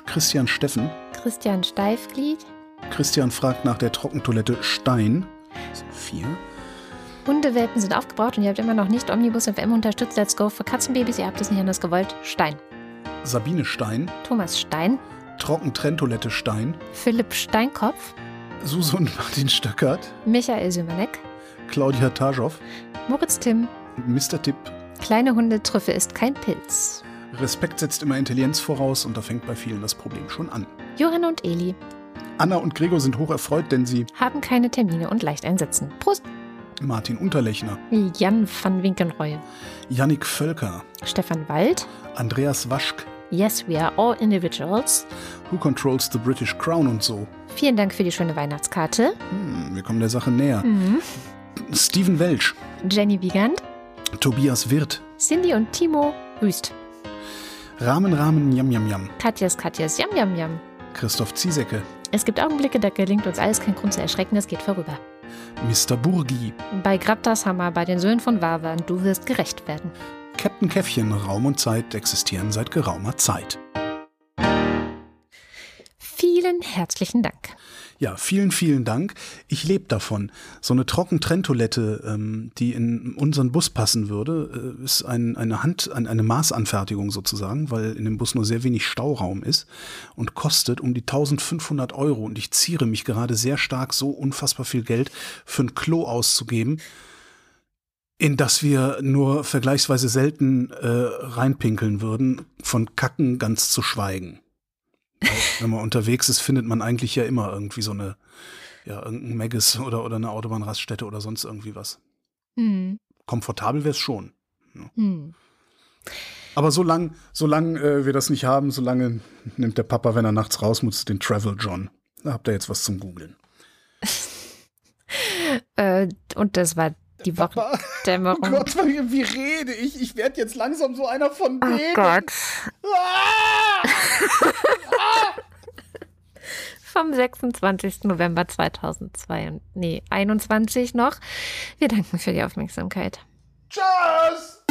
Christian Steffen. Christian Steifglied. Christian fragt nach der Trockentoilette Stein. Vier. Hundewelpen sind aufgebraucht und ihr habt immer noch nicht Omnibus FM unterstützt. Let's go für Katzenbabys. Ihr habt es nicht anders gewollt. Stein. Sabine Stein. Thomas Stein. Trockentrenntoilette Stein. Philipp Steinkopf. Susan Martin Stöckert. Michael Sümanek. Claudia Taschow. Moritz Timm. Mr. Tipp. Kleine Hundetrüffe ist kein Pilz. Respekt setzt immer Intelligenz voraus und da fängt bei vielen das Problem schon an. Johanna und Eli. Anna und Gregor sind hoch erfreut, denn sie haben keine Termine und leicht einsetzen. Prost! Martin Unterlechner. Jan van Winkenreue. Yannick Völker. Stefan Wald. Andreas Waschk. Yes, we are all individuals. Who controls the British Crown und so. Vielen Dank für die schöne Weihnachtskarte. Hm, wir kommen der Sache näher. Mhm. Steven Welsch. Jenny Wiegand. Tobias Wirth. Cindy und Timo Wüst. Rahmen, Rahmen, Yam, Yam, Yam. Katjas, Katjas, Yam, Yam, Yam. Christoph Ziesecke. Es gibt Augenblicke, da gelingt uns alles kein Grund zu erschrecken, es geht vorüber. Mr. Burgi. Bei Grabtas Hammer, bei den Söhnen von Wawan, du wirst gerecht werden. Captain Käffchen, Raum und Zeit existieren seit geraumer Zeit. Vielen herzlichen Dank. Ja, vielen, vielen Dank. Ich lebe davon. So eine Trockentrenntoilette, ähm, die in unseren Bus passen würde, äh, ist ein, eine Hand, ein, eine Maßanfertigung sozusagen, weil in dem Bus nur sehr wenig Stauraum ist und kostet um die 1500 Euro. Und ich ziere mich gerade sehr stark, so unfassbar viel Geld für ein Klo auszugeben in das wir nur vergleichsweise selten äh, reinpinkeln würden, von Kacken ganz zu schweigen. Wenn man unterwegs ist, findet man eigentlich ja immer irgendwie so eine, ja, irgendein Megis oder, oder eine Autobahnraststätte oder sonst irgendwie was. Mhm. Komfortabel wäre es schon. Ja. Mhm. Aber solange solang, äh, wir das nicht haben, solange nimmt der Papa, wenn er nachts raus muss, den Travel John. Da habt ihr jetzt was zum Googeln. äh, und das war die Wochendämmerung. Oh Gott, wie rede ich? Ich werde jetzt langsam so einer von denen. Oh Gott. Ah! Vom 26. November 2002, nee, 21 noch. Wir danken für die Aufmerksamkeit. Tschüss!